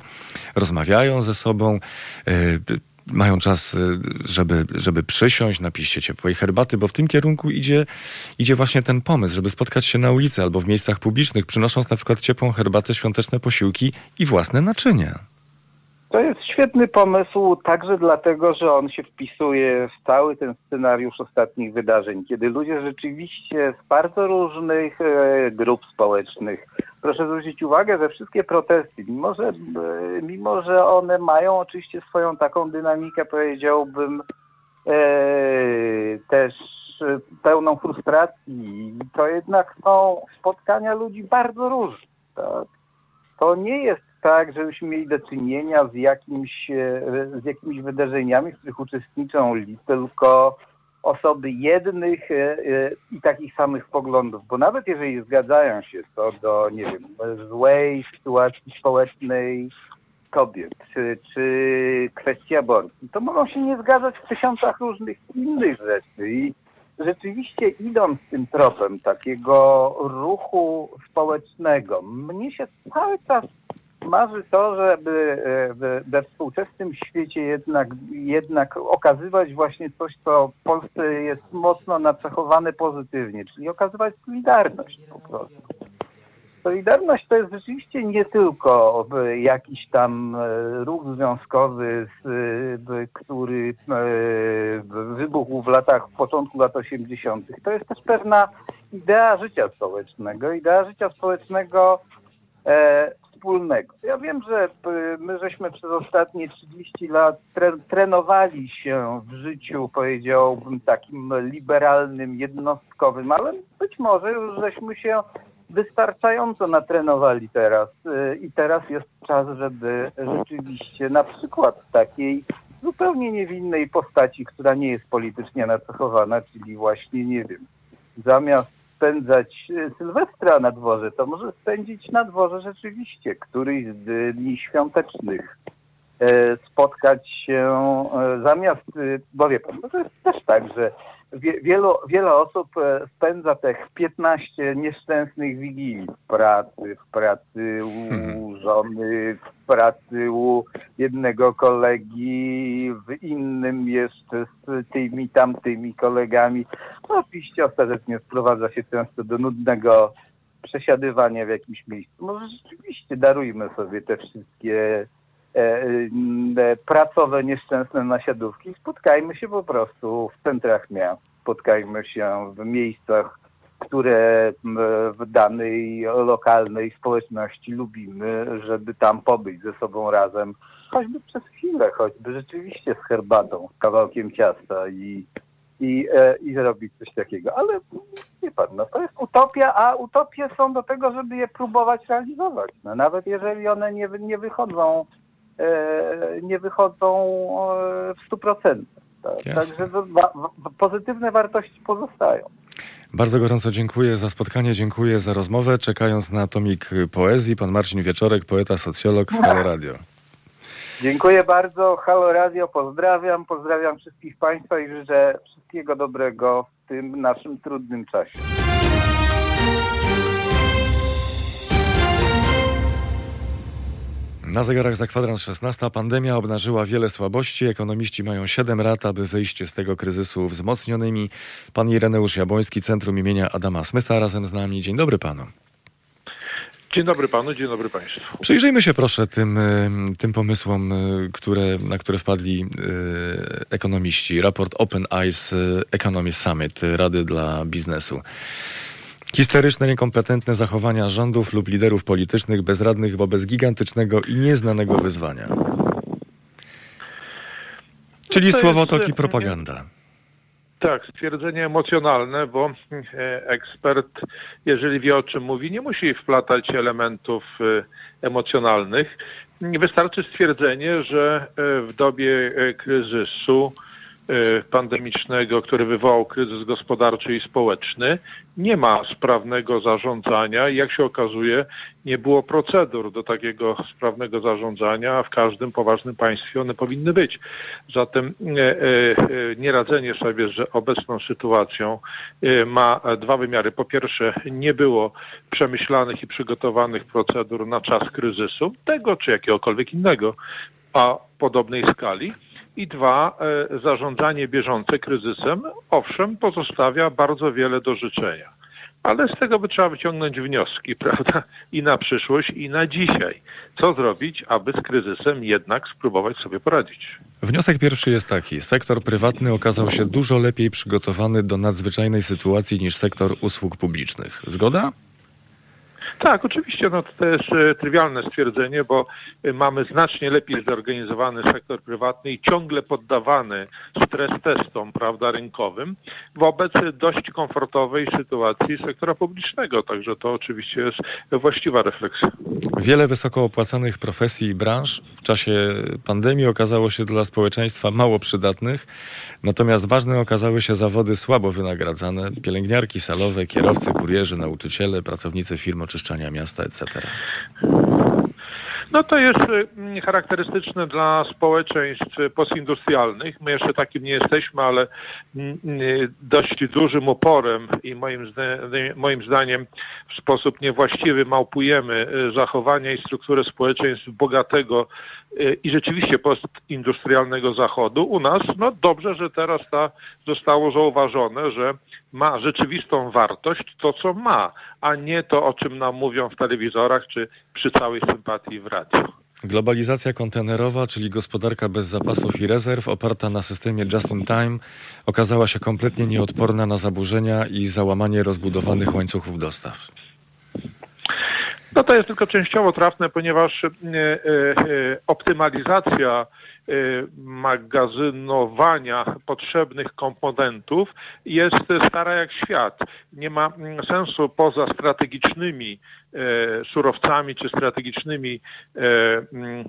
rozmawiają ze sobą, yy, mają czas, e, żeby, żeby przysiąść, napić się ciepłej herbaty, bo w tym kierunku idzie, idzie właśnie ten pomysł, żeby spotkać się na ulicy albo w miejscach publicznych, przynosząc na przykład ciepłą herbatę, świąteczne posiłki i własne naczynia. To jest świetny pomysł także dlatego, że on się wpisuje w cały ten scenariusz ostatnich wydarzeń, kiedy ludzie rzeczywiście z bardzo różnych e, grup społecznych, proszę zwrócić uwagę, że wszystkie protesty, mimo że, e, mimo że one mają oczywiście swoją taką dynamikę, powiedziałbym, e, też pełną frustracji, to jednak są spotkania ludzi bardzo różnych. Tak? To nie jest tak, żebyśmy mieli do czynienia z, jakimś, e, z jakimiś wydarzeniami, w których uczestniczą tylko osoby jednych e, e, i takich samych poglądów, bo nawet jeżeli zgadzają się co do, nie wiem, złej sytuacji społecznej kobiet, czy, czy kwestii aborcji, to mogą się nie zgadzać w tysiącach różnych innych rzeczy. I rzeczywiście idąc tym tropem takiego ruchu społecznego, mnie się cały czas marzy to, żeby e, we współczesnym świecie jednak, jednak okazywać właśnie coś, co w Polsce jest mocno nacechowane pozytywnie, czyli okazywać solidarność po prostu. Solidarność to jest rzeczywiście nie tylko jakiś tam e, ruch związkowy, który e, wybuchł w latach, w początku lat 80. To jest też pewna idea życia społecznego. Idea życia społecznego wspólnego. Ja wiem, że y, my żeśmy przez ostatnie 30 lat tre trenowali się w życiu, powiedziałbym, takim liberalnym, jednostkowym, ale być może już żeśmy się wystarczająco natrenowali teraz y, i teraz jest czas, żeby rzeczywiście na przykład takiej zupełnie niewinnej postaci, która nie jest politycznie nacechowana, czyli właśnie, nie wiem, zamiast spędzać e, Sylwestra na dworze, to może spędzić na dworze rzeczywiście któryś z dni świątecznych. E, spotkać się e, zamiast, bo wie pan, to jest też tak, że wie, wielu, wiele osób e, spędza tych 15 nieszczęsnych wigilii w pracy, w pracy u Mhm. żony, w pracy u jednego kolegi, w innym jeszcze z tymi tamtymi kolegami. No, oczywiście ostatecznie sprowadza się często do nudnego przesiadywania w jakimś miejscu. Może rzeczywiście darujmy sobie te wszystkie pracowe, nieszczęsne nasiadówki. Spotkajmy się po prostu w centrach miast, spotkajmy się w miejscach, które w danej lokalnej społeczności lubimy, żeby tam pobyć ze sobą razem, choćby przez chwilę, choćby rzeczywiście z herbatą, z kawałkiem ciasta i, i, e, i zrobić coś takiego. Ale wie pan, no to jest utopia, a utopie są do tego, żeby je próbować realizować. No, nawet jeżeli one nie, nie wychodzą e, nie wychodzą e, w 100%. Tak. Także pozytywne wartości pozostają. Bardzo gorąco dziękuję za spotkanie, dziękuję za rozmowę. Czekając na tomik poezji, pan Marcin Wieczorek, poeta, socjolog w Halo Radio. Dziękuję bardzo. Halo Radio, pozdrawiam. Pozdrawiam wszystkich Państwa i życzę wszystkiego dobrego w tym naszym trudnym czasie. Na zegarach za kwadrans 16 pandemia obnażyła wiele słabości. Ekonomiści mają 7 lat, aby wyjść z tego kryzysu wzmocnionymi. Pan Ireneusz Jabłoński, Centrum imienia Adama Smitha razem z nami. Dzień dobry panu. Dzień dobry panu, dzień dobry państwu. Przyjrzyjmy się proszę tym, y, tym pomysłom, y, które, na które wpadli y, ekonomiści. Raport Open Eyes Economy Summit Rady dla Biznesu. Histeryczne, niekompetentne zachowania rządów lub liderów politycznych bezradnych wobec gigantycznego i nieznanego wyzwania. Czyli to słowotok i propaganda. Tak, stwierdzenie emocjonalne, bo e, ekspert, jeżeli wie o czym mówi, nie musi wplatać elementów e, emocjonalnych. Wystarczy stwierdzenie, że e, w dobie kryzysu pandemicznego, który wywołał kryzys gospodarczy i społeczny, nie ma sprawnego zarządzania i jak się okazuje, nie było procedur do takiego sprawnego zarządzania, a w każdym poważnym państwie one powinny być. Zatem e, e, nieradzenie sobie z obecną sytuacją ma dwa wymiary. Po pierwsze, nie było przemyślanych i przygotowanych procedur na czas kryzysu, tego czy jakiegokolwiek innego, a podobnej skali. I dwa, e, zarządzanie bieżące kryzysem, owszem, pozostawia bardzo wiele do życzenia. Ale z tego by trzeba wyciągnąć wnioski, <laughs> prawda? I na przyszłość, i na dzisiaj. Co zrobić, aby z kryzysem jednak spróbować sobie poradzić? Wniosek pierwszy jest taki. Sektor prywatny okazał się dużo lepiej przygotowany do nadzwyczajnej sytuacji niż sektor usług publicznych. Zgoda? Tak, oczywiście, no to jest e, trywialne stwierdzenie, bo e, mamy znacznie lepiej zorganizowany sektor prywatny i ciągle poddawany stres testom, prawda, rynkowym wobec dość komfortowej sytuacji sektora publicznego. Także to oczywiście jest właściwa refleksja. Wiele wysoko opłacanych profesji i branż w czasie pandemii okazało się dla społeczeństwa mało przydatnych, natomiast ważne okazały się zawody słabo wynagradzane, pielęgniarki salowe, kierowcy, kurierzy, nauczyciele, pracownicy firm oczyszczania miasta, etc. No to jest y, charakterystyczne dla społeczeństw postindustrialnych. My jeszcze takim nie jesteśmy, ale mm, y, dość dużym oporem i moim, moim zdaniem w sposób niewłaściwy małpujemy y, zachowania i strukturę społeczeństw bogatego i rzeczywiście postindustrialnego zachodu. U nas, no dobrze, że teraz ta zostało zauważone, że ma rzeczywistą wartość to, co ma, a nie to, o czym nam mówią w telewizorach czy przy całej sympatii w radiu. Globalizacja kontenerowa, czyli gospodarka bez zapasów i rezerw, oparta na systemie just in time, okazała się kompletnie nieodporna na zaburzenia i załamanie rozbudowanych łańcuchów dostaw. No to jest tylko częściowo trafne, ponieważ e, e, e, optymalizacja magazynowania potrzebnych komponentów jest stara jak świat. Nie ma mm, sensu poza strategicznymi surowcami czy strategicznymi mm,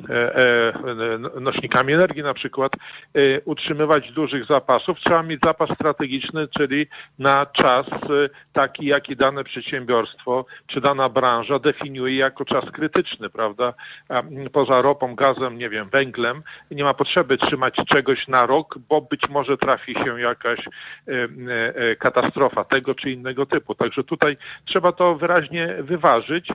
nośnikami energii na przykład, utrzymywać dużych zapasów. Trzeba mieć zapas strategiczny, czyli na czas taki, jaki dane przedsiębiorstwo czy dana branża definiuje jako czas krytyczny, prawda? Poza ropą, gazem, nie wiem, węglem, nie ma potrzeby trzymać czegoś na rok, bo być może trafi się jakaś katastrofa tego czy innego typu. Także tutaj trzeba to wyraźnie wyważyć,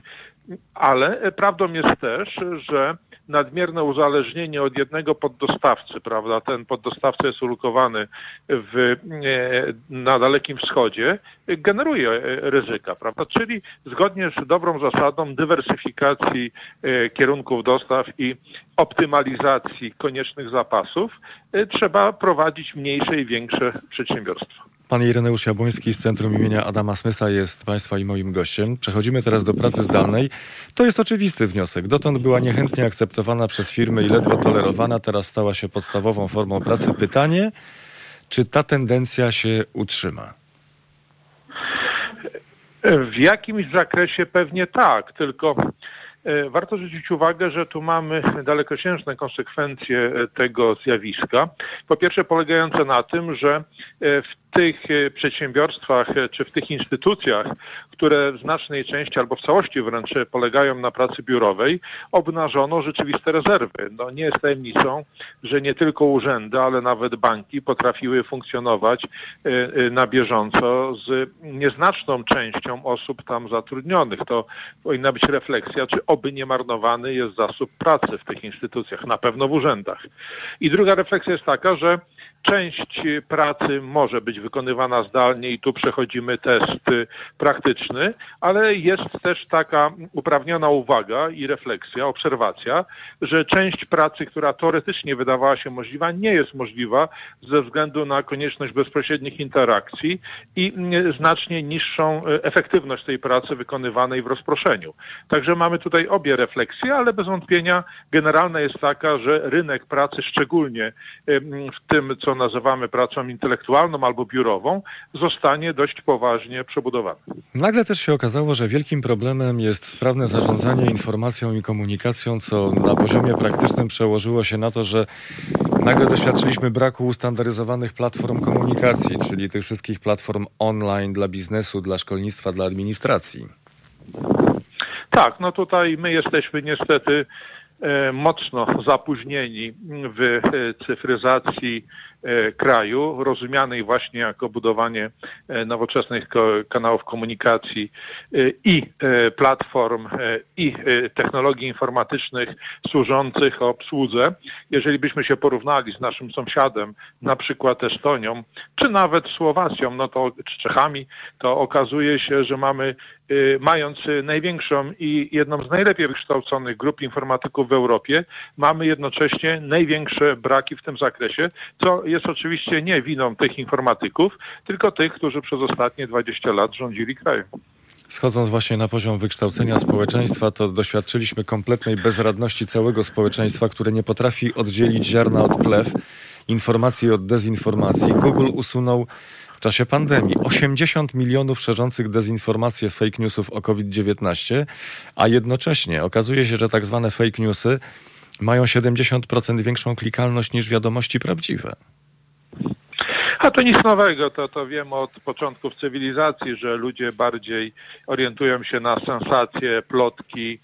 ale prawdą jest też, że nadmierne uzależnienie od jednego poddostawcy, prawda? Ten poddostawca jest ulokowany w, e, na Dalekim Wschodzie, generuje ryzyka, prawda? Czyli zgodnie z dobrą zasadą dywersyfikacji e, kierunków dostaw i optymalizacji koniecznych zapasów e, trzeba prowadzić mniejsze i większe przedsiębiorstwa. Pan Ireneusz Jabłoński z Centrum imienia Adama Smysa jest Państwa i moim gościem. Przechodzimy teraz do pracy zdalnej. To jest oczywisty wniosek. Dotąd była niechętnie akceptowana przez firmy i ledwo tolerowana, teraz stała się podstawową formą pracy. Pytanie, czy ta tendencja się utrzyma? W jakimś zakresie pewnie tak, tylko warto zwrócić uwagę, że tu mamy dalekosiężne konsekwencje e, tego zjawiska. Po pierwsze, polegające na tym, że e, w tych przedsiębiorstwach czy w tych instytucjach, które w znacznej części albo w całości wręcz polegają na pracy biurowej, obnażono rzeczywiste rezerwy. No, nie jest tajemnicą, że nie tylko urzędy, ale nawet banki potrafiły funkcjonować na bieżąco z nieznaczną częścią osób tam zatrudnionych. To powinna być refleksja, czy oby nie marnowany jest zasób pracy w tych instytucjach, na pewno w urzędach. I druga refleksja jest taka, że Część pracy może być wykonywana zdalnie i tu przechodzimy test praktyczny, ale jest też taka uprawniona uwaga i refleksja, obserwacja, że część pracy, która teoretycznie wydawała się możliwa, nie jest możliwa ze względu na konieczność bezpośrednich interakcji i znacznie niższą efektywność tej pracy wykonywanej w rozproszeniu. Także mamy tutaj obie refleksje, ale bez wątpienia generalna jest taka, że rynek pracy, szczególnie w tym, co co nazywamy pracą intelektualną albo biurową, zostanie dość poważnie przebudowany. Nagle też się okazało, że wielkim problemem jest sprawne zarządzanie informacją i komunikacją, co na poziomie praktycznym przełożyło się na to, że nagle doświadczyliśmy braku ustandaryzowanych platform komunikacji, czyli tych wszystkich platform online dla biznesu, dla szkolnictwa, dla administracji. Tak, no tutaj my jesteśmy niestety e, mocno zapóźnieni w e, cyfryzacji kraju, rozumianej właśnie jako budowanie e, nowoczesnych kanałów komunikacji e, i platform i technologii informatycznych służących obsłudze. Jeżeli byśmy się porównali z naszym sąsiadem, na przykład Estonią, czy nawet Słowacją, no to czy Czechami, to okazuje się, że mamy mając największą i jedną z najlepiej wykształconych grup informatyków w Europie, mamy jednocześnie największe braki w tym zakresie, co jest oczywiście nie winą tych informatyków, tylko tych, którzy przez ostatnie 20 lat rządzili krajem. Schodząc właśnie na poziom wykształcenia społeczeństwa, to doświadczyliśmy kompletnej bezradności całego społeczeństwa, które nie potrafi oddzielić ziarna od plew, informacji od dezinformacji. Google usunął w czasie pandemii 80 milionów szerzących dezinformacje fake newsów o COVID-19, a jednocześnie okazuje się, że tak zwane fake newsy mają 70% większą klikalność niż wiadomości prawdziwe. A to nic nowego, to, to wiem od początków cywilizacji, że ludzie bardziej orientują się na sensacje, plotki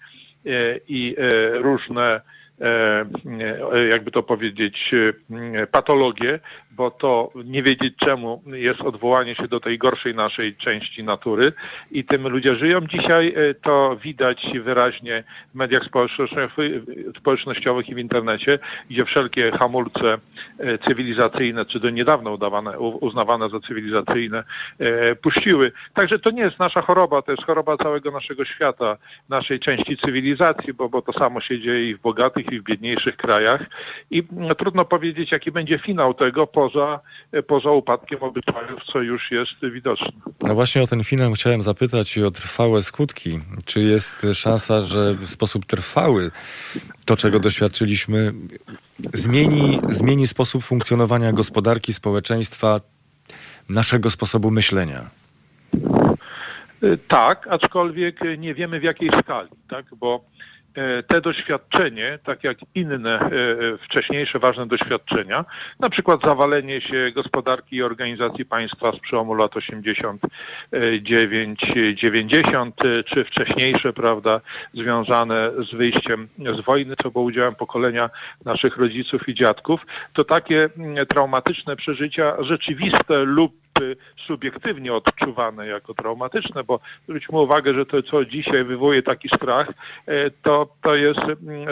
e, i e, różne e, jakby to powiedzieć, patologie, bo to nie wiedzieć czemu jest odwołanie się do tej gorszej naszej części natury i tym ludzie żyją. Dzisiaj e, to widać wyraźnie w mediach społecznościowych i w internecie, gdzie wszelkie hamulce e, cywilizacyjne, czy do niedawna udawane, uznawane za cywilizacyjne, e, puściły. Także to nie jest nasza choroba, to jest choroba całego naszego świata, naszej części cywilizacji, bo, bo to samo się dzieje i w bogatych, i w biedniejszych krajach. I no, trudno powiedzieć, jaki będzie finał tego po poza, poza upadkiem obyczajów, co już jest widoczne. No właśnie o ten finał chciałem zapytać i o trwałe skutki. Czy jest szansa, że w sposób trwały to, czego doświadczyliśmy, zmieni, zmieni sposób funkcjonowania gospodarki, społeczeństwa, naszego sposobu myślenia? Tak, aczkolwiek nie wiemy w jakiej skali, tak? bo te doświadczenie, tak jak inne e, e, wcześniejsze ważne doświadczenia, na przykład zawalenie się gospodarki i organizacji państwa z przełomu lat 89-90, czy wcześniejsze, prawda, związane z wyjściem z wojny, co było udziałem pokolenia naszych rodziców i dziadków, to takie mm, traumatyczne przeżycia rzeczywiste lub subiektywnie odczuwane jako traumatyczne, bo zwróćmy uwagę, że to, co dzisiaj wywołuje taki strach, e, to, to jest,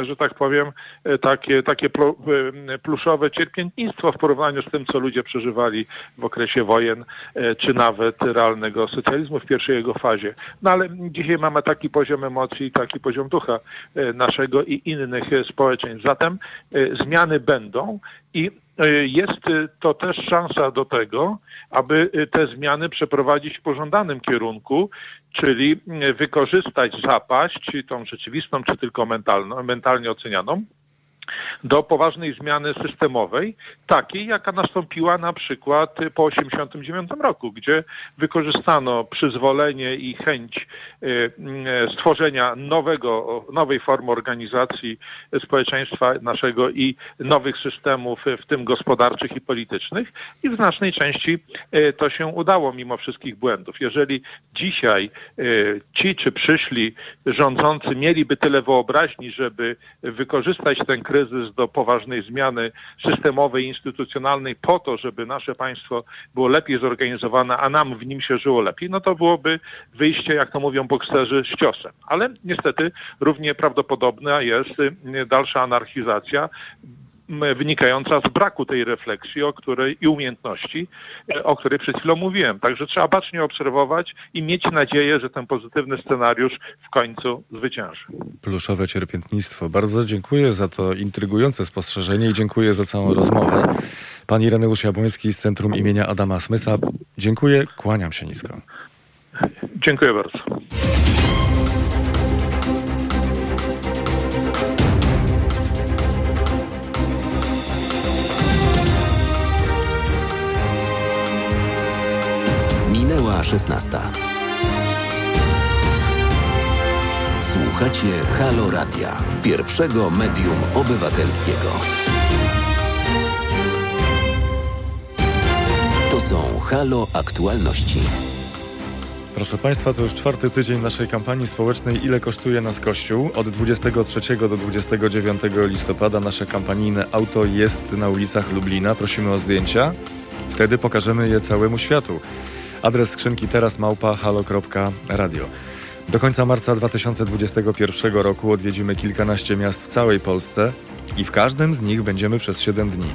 że tak powiem, e, takie, takie e, pluszowe cierpiętnictwo w porównaniu z tym, co ludzie przeżywali w okresie wojen, czy nawet realnego socjalizmu w pierwszej jego fazie. No ale dzisiaj mamy taki poziom emocji, taki poziom ducha naszego i innych społeczeństw. Zatem zmiany będą i E, jest e, to też szansa do tego, aby e, te zmiany przeprowadzić w pożądanym kierunku, czyli wykorzystać zapaść, tą rzeczywistą czy tylko mentalną, mentalnie ocenianą, do poważnej zmiany systemowej, takiej jaka nastąpiła na przykład po 1989 roku, gdzie wykorzystano przyzwolenie i chęć e, e, stworzenia nowego, nowej formy organizacji społeczeństwa naszego i nowych systemów, w tym gospodarczych i politycznych i w znacznej części to się udało mimo wszystkich błędów. Jeżeli dzisiaj ci czy przyszli rządzący mieliby tyle wyobraźni, żeby wykorzystać ten kryzys kryzys, do poważnej zmiany systemowej, instytucjonalnej po to, żeby nasze państwo było lepiej zorganizowane, a nam w nim się żyło lepiej, no to byłoby wyjście, jak to mówią bokserzy, z ciosem. Ale niestety równie prawdopodobna jest dalsza anarchizacja, wynikająca z braku tej refleksji o której, i umiejętności, e, o której przed chwilą mówiłem. Także trzeba bacznie obserwować i mieć nadzieję, że ten pozytywny scenariusz w końcu zwycięży. Pluszowe cierpiętnictwo. Bardzo dziękuję za to intrygujące spostrzeżenie i dziękuję za całą rozmowę. Pan Ireneusz Jabłoński z Centrum imienia Adama Smytha. Dziękuję, kłaniam się nisko. Dziękuję bardzo. 16. Słuchacie Halo Radia, pierwszego medium obywatelskiego. To są Halo Aktualności. Proszę Państwa, to już czwarty tydzień naszej kampanii społecznej Ile kosztuje nas Kościół? Od 23 do 29 listopada nasze kampanijne auto jest na ulicach Lublina. Prosimy o zdjęcia. Wtedy pokażemy je całemu światu. Adres skrzynki teraz małpa halo.radio. Do końca marca 2021 roku odwiedzimy kilkanaście miast w całej Polsce i w każdym z nich będziemy przez 7 dni.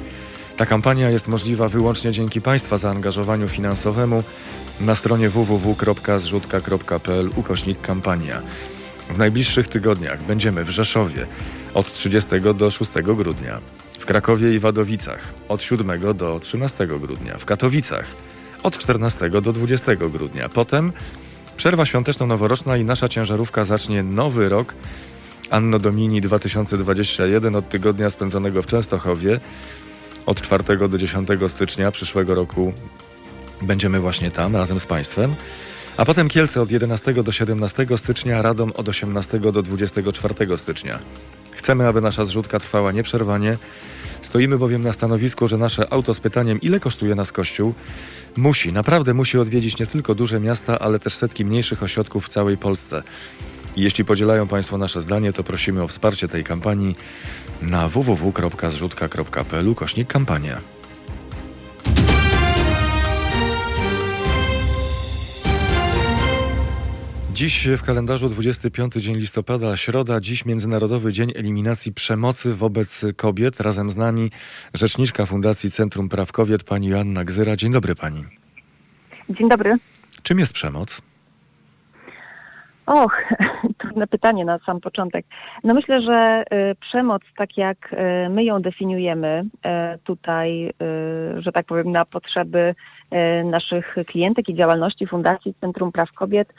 Ta kampania jest możliwa wyłącznie dzięki Państwa zaangażowaniu finansowemu na stronie www.zrzutka.pl ukośnik kampania. W najbliższych tygodniach będziemy w Rzeszowie od 30 do 6 grudnia, w Krakowie i Wadowicach od 7 do 13 grudnia, w Katowicach od 14 do 20 grudnia. Potem przerwa świąteczno-noworoczna i nasza ciężarówka zacznie nowy rok Anno Domini 2021 od tygodnia spędzonego w Częstochowie. Od 4 do 10 stycznia przyszłego roku będziemy właśnie tam razem z Państwem. A potem Kielce od 11 do 17 stycznia, Radom od 18 do 24 stycznia. Chcemy, aby nasza zrzutka trwała nieprzerwanie. Stoimy bowiem na stanowisku, że nasze auto z pytaniem, ile kosztuje nas kościół, musi, naprawdę musi odwiedzić nie tylko duże miasta, ale też setki mniejszych ośrodków w całej Polsce. Jeśli podzielają Państwo nasze zdanie, to prosimy o wsparcie tej kampanii na www.zrzutka.pl kośnik kampania. Dziś w kalendarzu 25 dzień listopada, środa, dziś Międzynarodowy Dzień Eliminacji Przemocy wobec Kobiet. Razem z nami rzeczniczka Fundacji Centrum Praw Kobiet, pani Joanna Gzyra. Dzień dobry pani. Dzień dobry. Czym jest przemoc? Och, <laughs> trudne pytanie na sam początek. No myślę, że y, przemoc, tak jak y, my ją definiujemy y, tutaj, że tak powiem, na potrzeby naszych klientek i działalności Fundacji Centrum Praw Kobiet,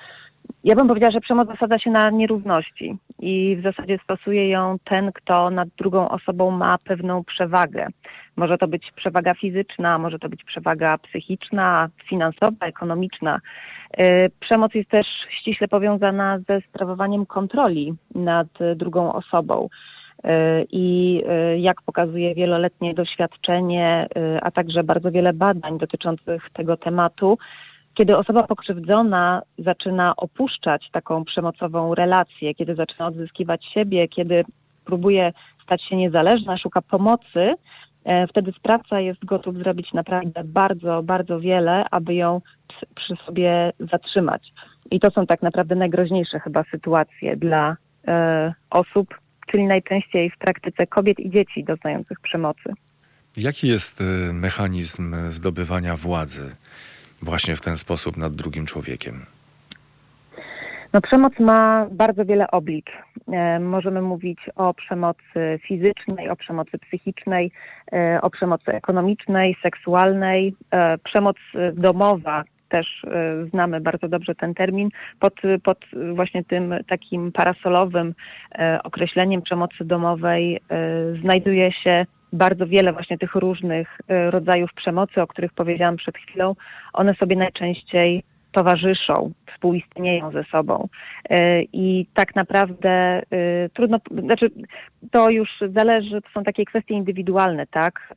ja bym powiedziała, że przemoc zasadza się na nierówności i w zasadzie stosuje ją ten, kto nad drugą osobą ma pewną przewagę. Może to być przewaga fizyczna, może to być przewaga psychiczna, finansowa, ekonomiczna. Y, przemoc jest też ściśle powiązana ze sprawowaniem kontroli nad drugą osobą. Y, I y, jak pokazuje wieloletnie doświadczenie, a także bardzo wiele badań dotyczących tego tematu, kiedy osoba pokrzywdzona zaczyna opuszczać taką przemocową relację, kiedy zaczyna odzyskiwać siebie, kiedy próbuje stać się niezależna, szuka pomocy, e, wtedy sprawca jest gotów zrobić naprawdę bardzo, bardzo wiele, aby ją przy sobie zatrzymać. I to są tak naprawdę najgroźniejsze chyba sytuacje dla e, osób, czyli najczęściej w praktyce kobiet i dzieci doznających przemocy. Jaki jest e, mechanizm zdobywania władzy właśnie w ten sposób nad drugim człowiekiem? No, przemoc ma bardzo wiele oblicz. E, możemy mówić o przemocy fizycznej, o przemocy psychicznej, e, o przemocy ekonomicznej, seksualnej. E, przemoc domowa, też znamy bardzo dobrze ten termin, pod, pod właśnie tym takim parasolowym określeniem przemocy domowej znajduje się bardzo wiele właśnie tych różnych rodzajów przemocy, o których powiedziałam przed chwilą. One sobie najczęściej towarzyszą, współistnieją ze sobą. E, I tak naprawdę e, trudno, znaczy to już zależy, to są takie kwestie indywidualne, tak?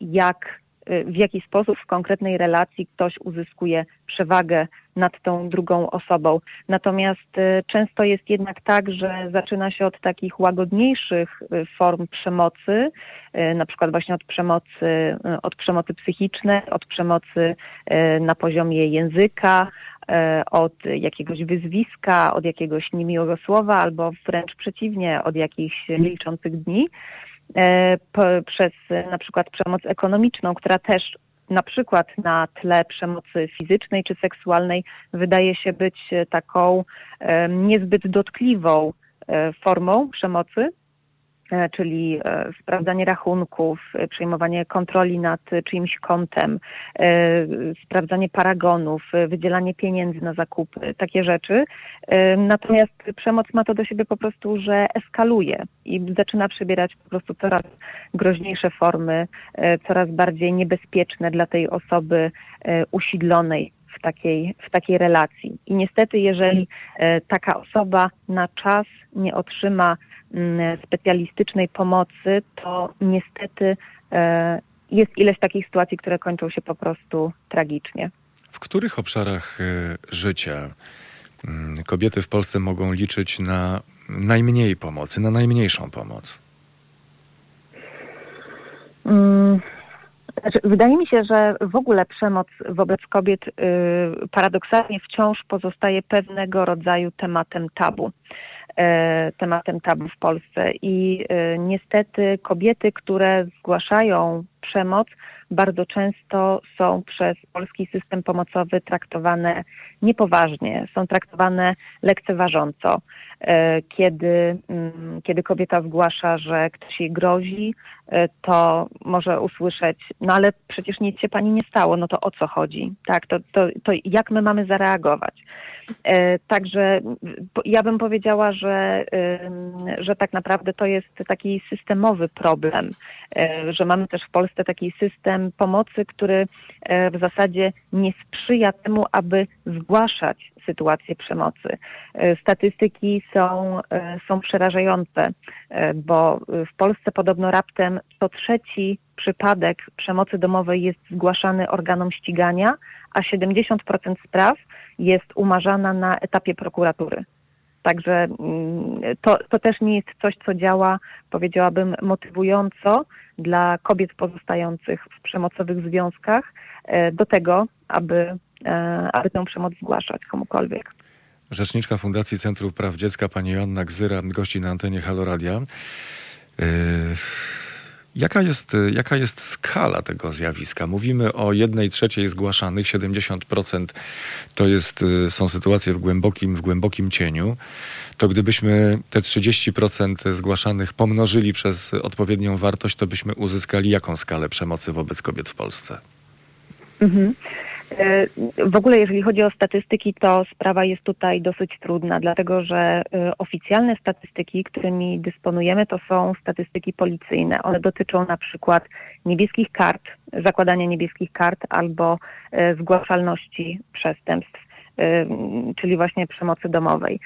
Jak w jaki sposób w konkretnej relacji ktoś uzyskuje przewagę nad tą drugą osobą. Natomiast często jest jednak tak, że zaczyna się od takich łagodniejszych form przemocy, na przykład właśnie od przemocy, od przemocy psychicznej, od przemocy na poziomie języka, od jakiegoś wyzwiska, od jakiegoś niemiłego słowa, albo wręcz przeciwnie, od jakichś milczących dni, przez na przykład przemoc ekonomiczną, która też na przykład na tle przemocy fizycznej czy seksualnej wydaje się być taką e, niezbyt dotkliwą formą przemocy, E, czyli e, sprawdzanie rachunków, e, przejmowanie kontroli nad czyimś kontem, sprawdzanie paragonów, wydzielanie pieniędzy na zakupy, takie rzeczy. Natomiast przemoc ma to do siebie po prostu, że eskaluje i zaczyna przybierać po prostu coraz groźniejsze formy, coraz bardziej niebezpieczne dla tej osoby usidlonej w takiej, w takiej relacji. I niestety, jeżeli taka osoba na czas nie otrzyma specjalistycznej pomocy, to niestety e, jest ileś takich sytuacji, które kończą się po prostu tragicznie. W których obszarach e, życia mm, kobiety w Polsce mogą liczyć na najmniej pomocy, na najmniejszą pomoc? Hmm. Znaczy, wydaje mi się, że w ogóle przemoc wobec kobiet y, paradoksalnie wciąż pozostaje pewnego rodzaju tematem tabu. E, tematem tabu w Polsce. I e, niestety kobiety, które zgłaszają przemoc, bardzo często są przez polski system pomocowy traktowane niepoważnie, są traktowane lekceważąco. E, kiedy, mm, kiedy kobieta zgłasza, że ktoś jej grozi, to może usłyszeć, no ale przecież nic się pani nie stało, no to o co chodzi? Tak, to, to, to jak my mamy zareagować? E, także ja bym powiedziała, że, że tak naprawdę to jest taki systemowy problem, e, że mamy też w Polsce taki system pomocy, który e, w zasadzie nie sprzyja temu, aby zgłaszać sytuacje przemocy. Statystyki są, są przerażające, bo w Polsce podobno raptem co trzeci przypadek przemocy domowej jest zgłaszany organom ścigania, a 70% spraw jest umarzana na etapie prokuratury. Także mm, to, to też nie jest coś, co działa, powiedziałabym, motywująco dla kobiet pozostających w przemocowych związkach e, do tego, aby, e, aby tę przemoc zgłaszać komukolwiek. Rzeczniczka Fundacji Centrum Praw Dziecka, pani Joanna Gzyra, gości na antenie Haloradia. Yy... Jaka jest, jaka jest skala tego zjawiska? Mówimy o jednej trzeciej zgłaszanych, 70% to jest, y, są sytuacje w głębokim, w głębokim cieniu. To gdybyśmy te 30% zgłaszanych pomnożyli przez odpowiednią wartość, to byśmy uzyskali jaką skalę przemocy wobec kobiet w Polsce? Mhm. E, w ogóle, jeżeli chodzi o statystyki, to sprawa jest tutaj dosyć trudna, dlatego że e, oficjalne statystyki, którymi dysponujemy, to są statystyki policyjne. One dotyczą na przykład niebieskich kart, zakładania niebieskich kart albo e, zgłaszalności przestępstw czyli właśnie przemocy domowej.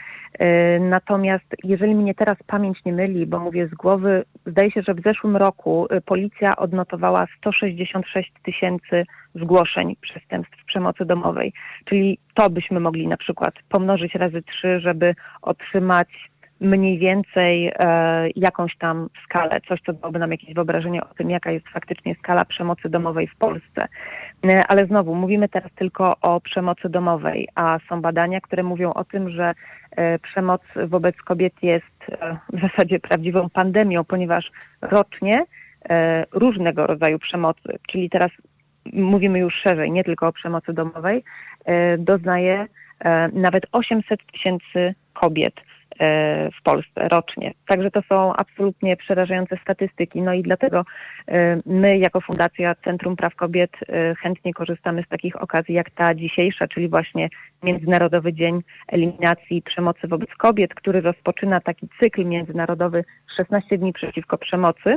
Natomiast jeżeli mnie teraz pamięć nie myli, bo mówię z głowy, zdaje się, że w zeszłym roku policja odnotowała 166 tysięcy zgłoszeń przestępstw przemocy domowej. Czyli to byśmy mogli na przykład pomnożyć razy trzy, żeby otrzymać mniej więcej e, jakąś tam skalę, coś, co dałoby nam jakieś wyobrażenie o tym, jaka jest faktycznie skala przemocy domowej w Polsce. E, ale znowu, mówimy teraz tylko o przemocy domowej, a są badania, które mówią o tym, że e, przemoc wobec kobiet jest w zasadzie prawdziwą pandemią, ponieważ rocznie różnego rodzaju przemocy, czyli teraz mówimy już szerzej, nie tylko o przemocy domowej, doznaje nawet 800 tysięcy kobiet w Polsce rocznie. Także to są absolutnie przerażające statystyki. No i dlatego my jako Fundacja Centrum Praw Kobiet chętnie korzystamy z takich okazji jak ta dzisiejsza, czyli właśnie Międzynarodowy Dzień Eliminacji Przemocy wobec Kobiet, który rozpoczyna taki cykl międzynarodowy 16 dni przeciwko przemocy.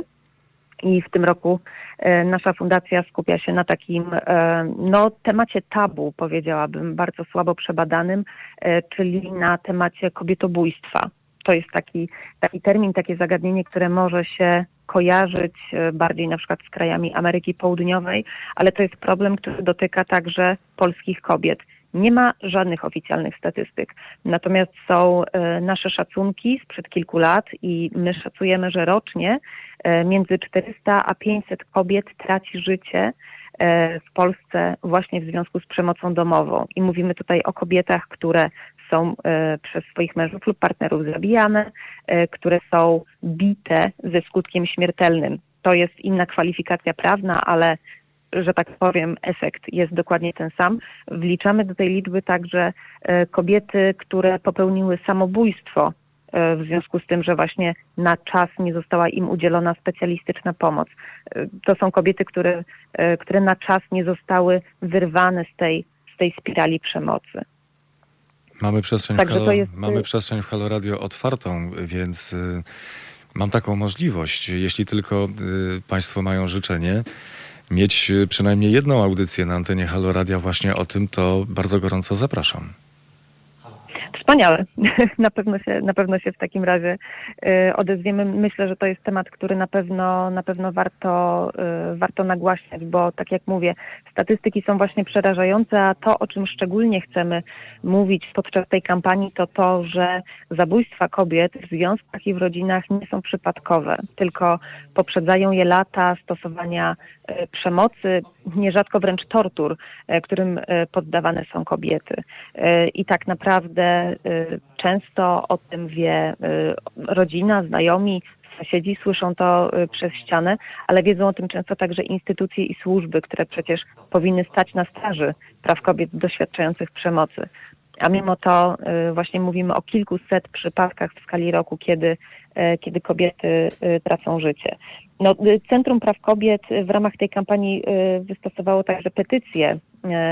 I w tym roku e, nasza fundacja skupia się na takim e, no, temacie tabu, powiedziałabym, bardzo słabo przebadanym, e, czyli na temacie kobietobójstwa. To jest taki, taki termin, takie zagadnienie, które może się kojarzyć bardziej na przykład z krajami Ameryki Południowej, ale to jest problem, który dotyka także polskich kobiet. Nie ma żadnych oficjalnych statystyk. Natomiast są e, nasze szacunki sprzed kilku lat i my szacujemy, że rocznie e, między 400 a 500 kobiet traci życie e, w Polsce właśnie w związku z przemocą domową. I mówimy tutaj o kobietach, które są przez swoich mężów lub partnerów zabijane, które są bite ze skutkiem śmiertelnym. To jest inna kwalifikacja prawna, ale że tak powiem, efekt jest dokładnie ten sam. Wliczamy do tej liczby także e, kobiety, które popełniły samobójstwo e, w związku z tym, że właśnie na czas nie została im udzielona specjalistyczna pomoc. E, to są kobiety, które, które na czas nie zostały wyrwane z tej, z tej spirali przemocy. Mamy przestrzeń, Także Halo, jest... mamy przestrzeń w Halo Radio otwartą, więc mam taką możliwość, jeśli tylko Państwo mają życzenie, mieć y, przynajmniej jedną audycję na antenie Halo Radia właśnie o tym, to bardzo gorąco zapraszam. Wspaniale. <laughs> Na pewno się, na pewno się w takim razie y, odezwiemy. Myślę, że to jest temat, który na pewno, na pewno warto, y, warto nagłaśniać, bo tak jak mówię, statystyki są właśnie przerażające, a to, o czym szczególnie chcemy mówić podczas tej kampanii, to to, że zabójstwa kobiet w związkach i w rodzinach nie są przypadkowe, tylko poprzedzają je lata stosowania przemocy, nierzadko wręcz tortur, którym poddawane są kobiety. I tak naprawdę często o tym wie rodzina, znajomi, sąsiedzi, słyszą to przez ścianę, ale wiedzą o tym często także instytucje i służby, które przecież powinny stać na straży praw kobiet doświadczających przemocy. A mimo to właśnie mówimy o kilkuset przypadkach w skali roku, kiedy, kiedy kobiety tracą życie. No, Centrum Praw Kobiet w ramach tej kampanii wystosowało także petycję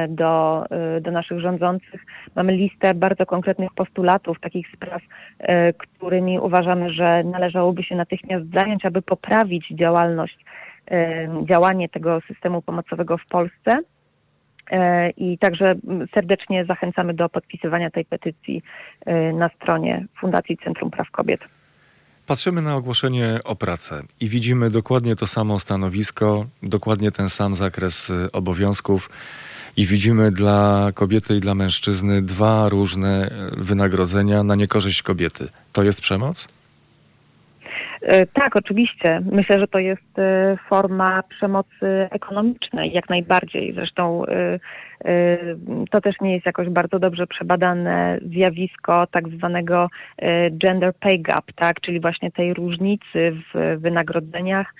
do, do naszych rządzących. Mamy listę bardzo konkretnych postulatów, takich spraw, którymi uważamy, że należałoby się natychmiast zająć, aby poprawić działalność, działanie tego systemu pomocowego w Polsce. I także serdecznie zachęcamy do podpisywania tej petycji na stronie Fundacji Centrum Praw Kobiet. Patrzymy na ogłoszenie o pracę i widzimy dokładnie to samo stanowisko, dokładnie ten sam zakres obowiązków i widzimy dla kobiety i dla mężczyzny dwa różne wynagrodzenia na niekorzyść kobiety. To jest przemoc? E, tak, oczywiście. Myślę, że to jest e, forma przemocy ekonomicznej, jak najbardziej. Zresztą e, to też nie jest jakoś bardzo dobrze przebadane zjawisko tak zwanego gender pay gap, tak? czyli właśnie tej różnicy w wynagrodzeniach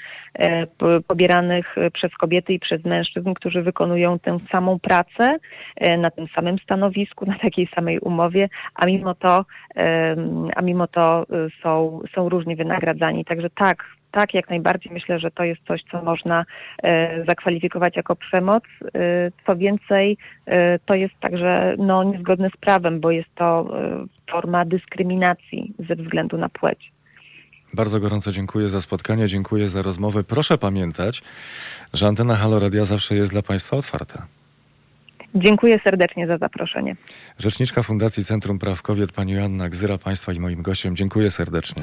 pobieranych przez kobiety i przez mężczyzn, którzy wykonują tę samą pracę na tym samym stanowisku, <laughs> na takiej samej umowie, a mimo to, a mimo to są, są różnie wynagradzani. Także tak, tak, jak najbardziej myślę, że to jest coś, co można e, zakwalifikować jako przemoc. E, co więcej, e, to jest także no, niezgodne z prawem, bo jest to forma dyskryminacji ze względu na płeć. Bardzo gorąco dziękuję za spotkanie, dziękuję za rozmowę. Proszę pamiętać, że antena Halo Radia zawsze jest dla Państwa otwarta. Dziękuję serdecznie za zaproszenie. Rzeczniczka Fundacji Centrum Praw Kobiet, pani Joanna Gzyra, Państwa i moim gościem. Dziękuję serdecznie.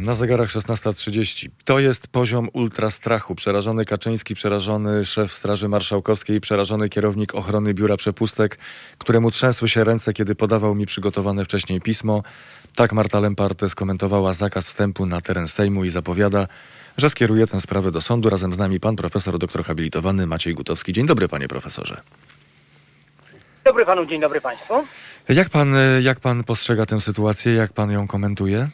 Na zegarach 16.30. To jest poziom ultrastrachu. Przerażony Kaczyński, przerażony szef Straży Marszałkowskiej, przerażony kierownik ochrony biura przepustek, któremu trzęsły się ręce, kiedy podawał mi przygotowane wcześniej pismo. Tak Marta Lemparte skomentowała zakaz wstępu na teren Sejmu i zapowiada, że skieruje tę sprawę do sądu. Razem z nami pan profesor doktor habilitowany Maciej Gutowski. Dzień dobry, panie profesorze. Dobry panu, dzień dobry państwu. Jak pan, jak pan postrzega tę sytuację? Jak pan ją komentuje?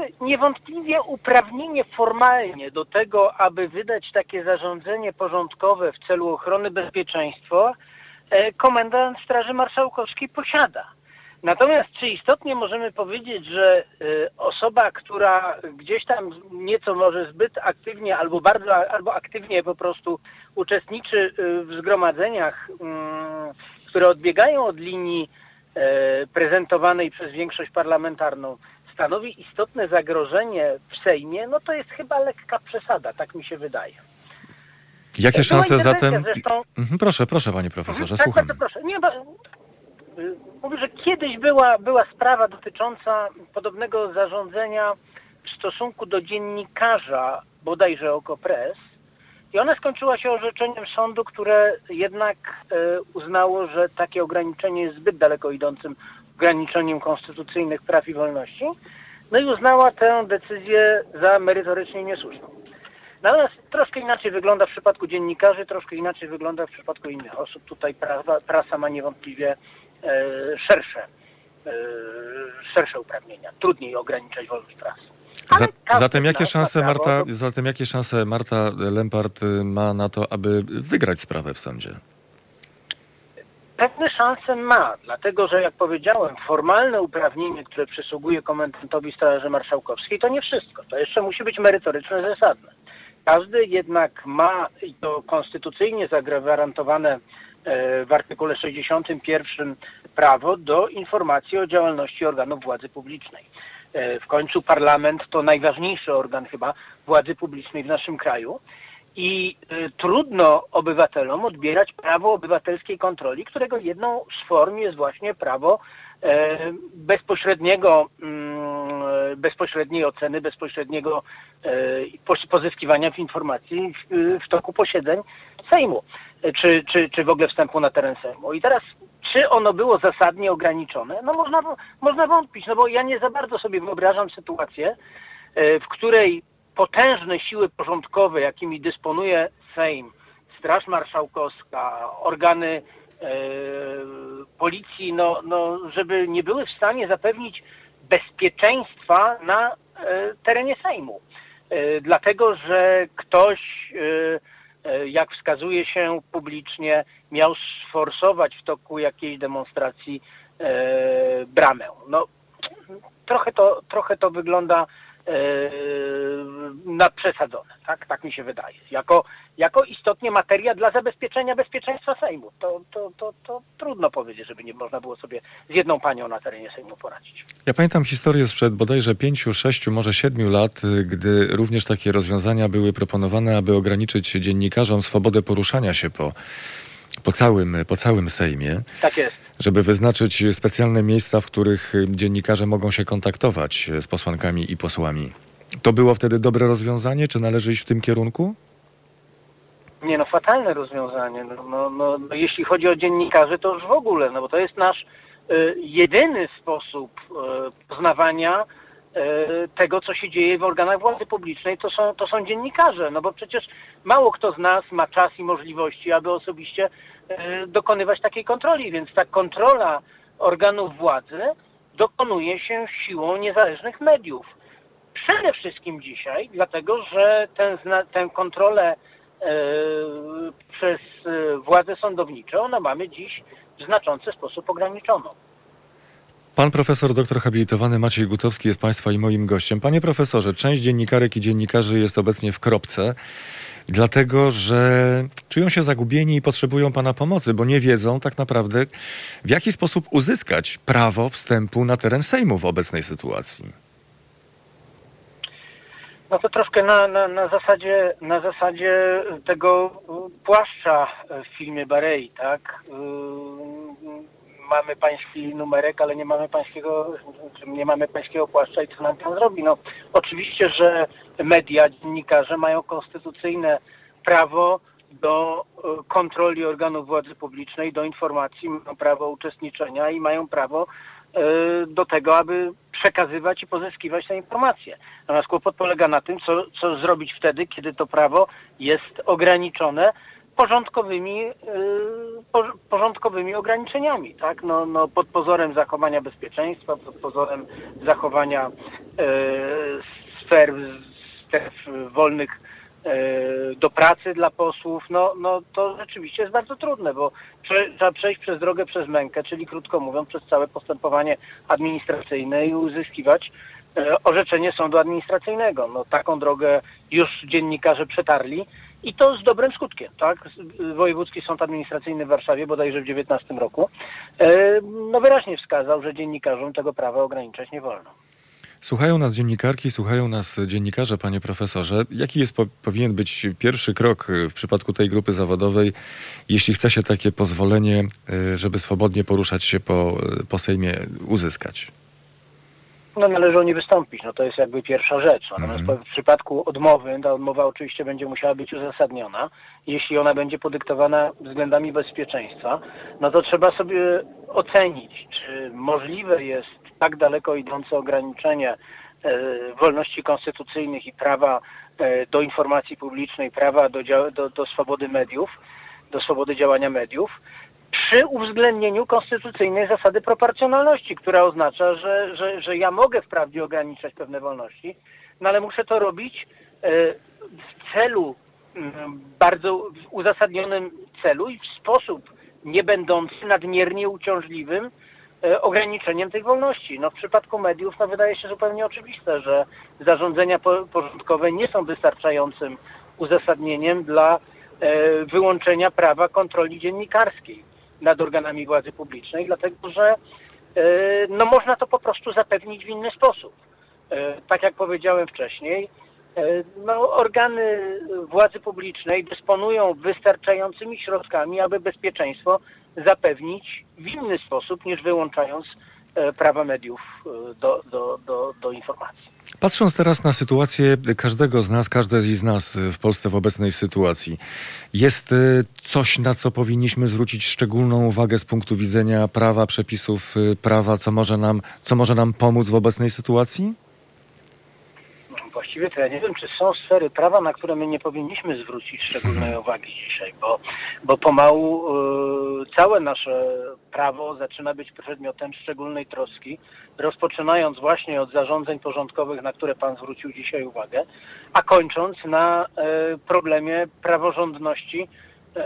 Znaczy, niewątpliwie uprawnienie formalnie do tego, aby wydać takie zarządzenie porządkowe w celu ochrony bezpieczeństwa, e, komendant Straży Marszałkowskiej posiada. Natomiast czy istotnie możemy powiedzieć, że y, osoba, która gdzieś tam nieco może zbyt aktywnie albo bardzo albo aktywnie po prostu uczestniczy y, w zgromadzeniach, mm, które odbiegają od linii prezentowanej przez większość parlamentarną, stanowi istotne zagrożenie w Sejmie, no to jest chyba lekka przesada, tak mi się wydaje. Jakie szanse zatem... Zresztą... Mhm, proszę, proszę panie profesorze, mhm, słucham. Tak, proszę. Nie, Mówię, że kiedyś była, była sprawa dotycząca podobnego zarządzenia w stosunku do dziennikarza, bodajże Okopres, i ona skończyła się orzeczeniem sądu, które jednak e, uznało, że takie ograniczenie jest zbyt daleko idącym ograniczeniem konstytucyjnych praw i wolności. No i uznała tę decyzję za merytorycznie niesłuszną. Natomiast troszkę inaczej wygląda w przypadku dziennikarzy, troszkę inaczej wygląda w przypadku innych osób. Tutaj prasa, prasa ma niewątpliwie E, szersze, e, szersze uprawnienia. Trudniej ograniczać wolność prasy. zatem jakie szanse Marta, zatem jakie szanse Marta Lempart ma na to, aby wygrać sprawę w sądzie? Pewne szanse ma, dlatego że jak powiedziałem, formalne uprawnienie, które przysługuje komendantowi Straży Marszałkowskiej, to nie wszystko. To jeszcze musi być merytoryczne, zasadne. Każdy jednak ma, i to konstytucyjnie zagwarantowane E, w artykule 61 prawo do informacji o działalności organów władzy publicznej. E, w końcu parlament to najważniejszy organ chyba władzy publicznej w naszym kraju i e, trudno obywatelom odbierać prawo obywatelskiej kontroli, którego jedną z form jest właśnie prawo bezpośredniego, mm, bezpośredniej oceny, bezpośredniego pozyskiwania informacji w toku posiedzeń Sejmu czy, czy, czy w ogóle wstępu na teren Sejmu. I teraz, czy ono było zasadnie ograniczone? No można, można wątpić, no bo ja nie za bardzo sobie wyobrażam sytuację, e, w której potężne siły porządkowe, jakimi dysponuje Sejm, Straż Marszałkowska, organy e, policji, no, no, żeby nie były w stanie zapewnić bezpieczeństwa na e, terenie Sejmu. E, dlatego, że ktoś jak wskazuje się publicznie, miał sforsować w toku jakiejś demonstracji bramę. No, trochę to, trochę to wygląda e, na przesadzone, tak? Tak mi się wydaje. Jako, jako istotnie materia dla zabezpieczenia bezpieczeństwa Sejmu. To, to, to, to trudno powiedzieć, żeby nie można było sobie z jedną panią na terenie Sejmu poradzić. Ja pamiętam historię sprzed bodajże pięciu, sześciu, może siedmiu lat, gdy również takie rozwiązania były proponowane, aby ograniczyć dziennikarzom swobodę poruszania się po, po, całym, po całym Sejmie. Tak jest. Żeby wyznaczyć specjalne miejsca, w których dziennikarze mogą się kontaktować z posłankami i posłami. To było wtedy dobre rozwiązanie, czy należy iść w tym kierunku? Nie no, fatalne rozwiązanie. No, no, no, no, jeśli chodzi o dziennikarzy, to już w ogóle, no bo to jest nasz y, jedyny sposób y, poznawania y, tego, co się dzieje w organach władzy publicznej, to są, to są dziennikarze. No bo przecież mało kto z nas ma czas i możliwości, aby osobiście y, dokonywać takiej kontroli, więc ta kontrola organów władzy dokonuje się siłą niezależnych mediów. Przede wszystkim dzisiaj, dlatego że ten, tę kontrolę E, przez e, władze sądownicze, no mamy dziś w znaczący sposób ograniczono. Pan profesor doktor habilitowany Maciej Gutowski jest Państwa i moim gościem. Panie profesorze, część dziennikarek i dziennikarzy jest obecnie w kropce, dlatego że czują się zagubieni i potrzebują Pana pomocy, bo nie wiedzą tak naprawdę, w jaki sposób uzyskać prawo wstępu na teren Sejmu w obecnej sytuacji. No to troszkę na, na, na, zasadzie, na zasadzie tego płaszcza w filmie Barei, tak? Mamy pański numerek, ale nie mamy pańskiego, nie mamy pańskiego płaszcza i co nam pan zrobi? No oczywiście, że media, dziennikarze mają konstytucyjne prawo do e, kontroli organów władzy publicznej, do informacji, mają prawo uczestniczenia i mają prawo e, do tego, aby przekazywać i pozyskiwać te informacje. Natomiast kłopot polega na tym, co, co zrobić wtedy, kiedy to prawo jest ograniczone porządkowymi, y, porządkowymi ograniczeniami, tak? No, no pod pozorem zachowania bezpieczeństwa, pod pozorem zachowania y, sfer, stref wolnych y, do pracy dla posłów, no, no to rzeczywiście jest bardzo trudne, bo trzeba przejść przez drogę przez mękę, czyli krótko mówiąc przez całe postępowanie administracyjne i uzyskiwać orzeczenie sądu administracyjnego. No taką drogę już dziennikarze przetarli i to z dobrym skutkiem, tak? Wojewódzki Sąd Administracyjny w Warszawie bodajże w 19 roku e, no wyraźnie wskazał, że dziennikarzom tego prawa ograniczać nie wolno. Słuchają nas dziennikarki, słuchają nas dziennikarze, panie profesorze. Jaki jest, powinien być pierwszy krok w przypadku tej grupy zawodowej, jeśli chce się takie pozwolenie, e, żeby swobodnie poruszać się po, po Sejmie, uzyskać? No należy o nie wystąpić. No to jest jakby pierwsza rzecz. Natomiast mhm. w przypadku odmowy, ta odmowa oczywiście będzie musiała być uzasadniona. Jeśli ona będzie podyktowana względami bezpieczeństwa, no to trzeba sobie ocenić, czy możliwe jest tak daleko idące ograniczenie e, wolności konstytucyjnych i prawa e, do informacji publicznej, prawa do, do, do swobody mediów, do swobody działania mediów, przy uwzględnieniu konstytucyjnej zasady proporcjonalności, która oznacza, że, że, że ja mogę wprawdzie ograniczać pewne wolności, no ale muszę to robić e, w celu, bardzo uzasadnionym celu i w sposób nie będący nadmiernie uciążliwym e, ograniczeniem tych wolności. No w przypadku mediów no wydaje się zupełnie oczywiste, że zarządzenia porządkowe nie są wystarczającym uzasadnieniem dla e, wyłączenia prawa kontroli dziennikarskiej nad organami władzy publicznej, dlatego że e, no, można to po prostu zapewnić w inny sposób. E, tak jak powiedziałem wcześniej, e, no, organy władzy publicznej dysponują wystarczającymi środkami, aby bezpieczeństwo zapewnić w inny sposób niż wyłączając prawa mediów do, do, do, do informacji. Patrząc teraz na sytuację każdego z nas, każdej z nas w Polsce w obecnej sytuacji, jest y, coś, na co powinniśmy zwrócić szczególną uwagę z punktu widzenia prawa, przepisów prawa, co może nam, co może nam pomóc w obecnej sytuacji? Właściwie to ja nie wiem, czy są sfery prawa, na które my nie powinniśmy zwrócić szczególnej mhm. uwagi dzisiaj, bo, bo pomału y, całe nasze prawo zaczyna być przedmiotem szczególnej troski, rozpoczynając właśnie od zarządzeń porządkowych, na które Pan zwrócił dzisiaj uwagę, a kończąc na y, problemie praworządności y,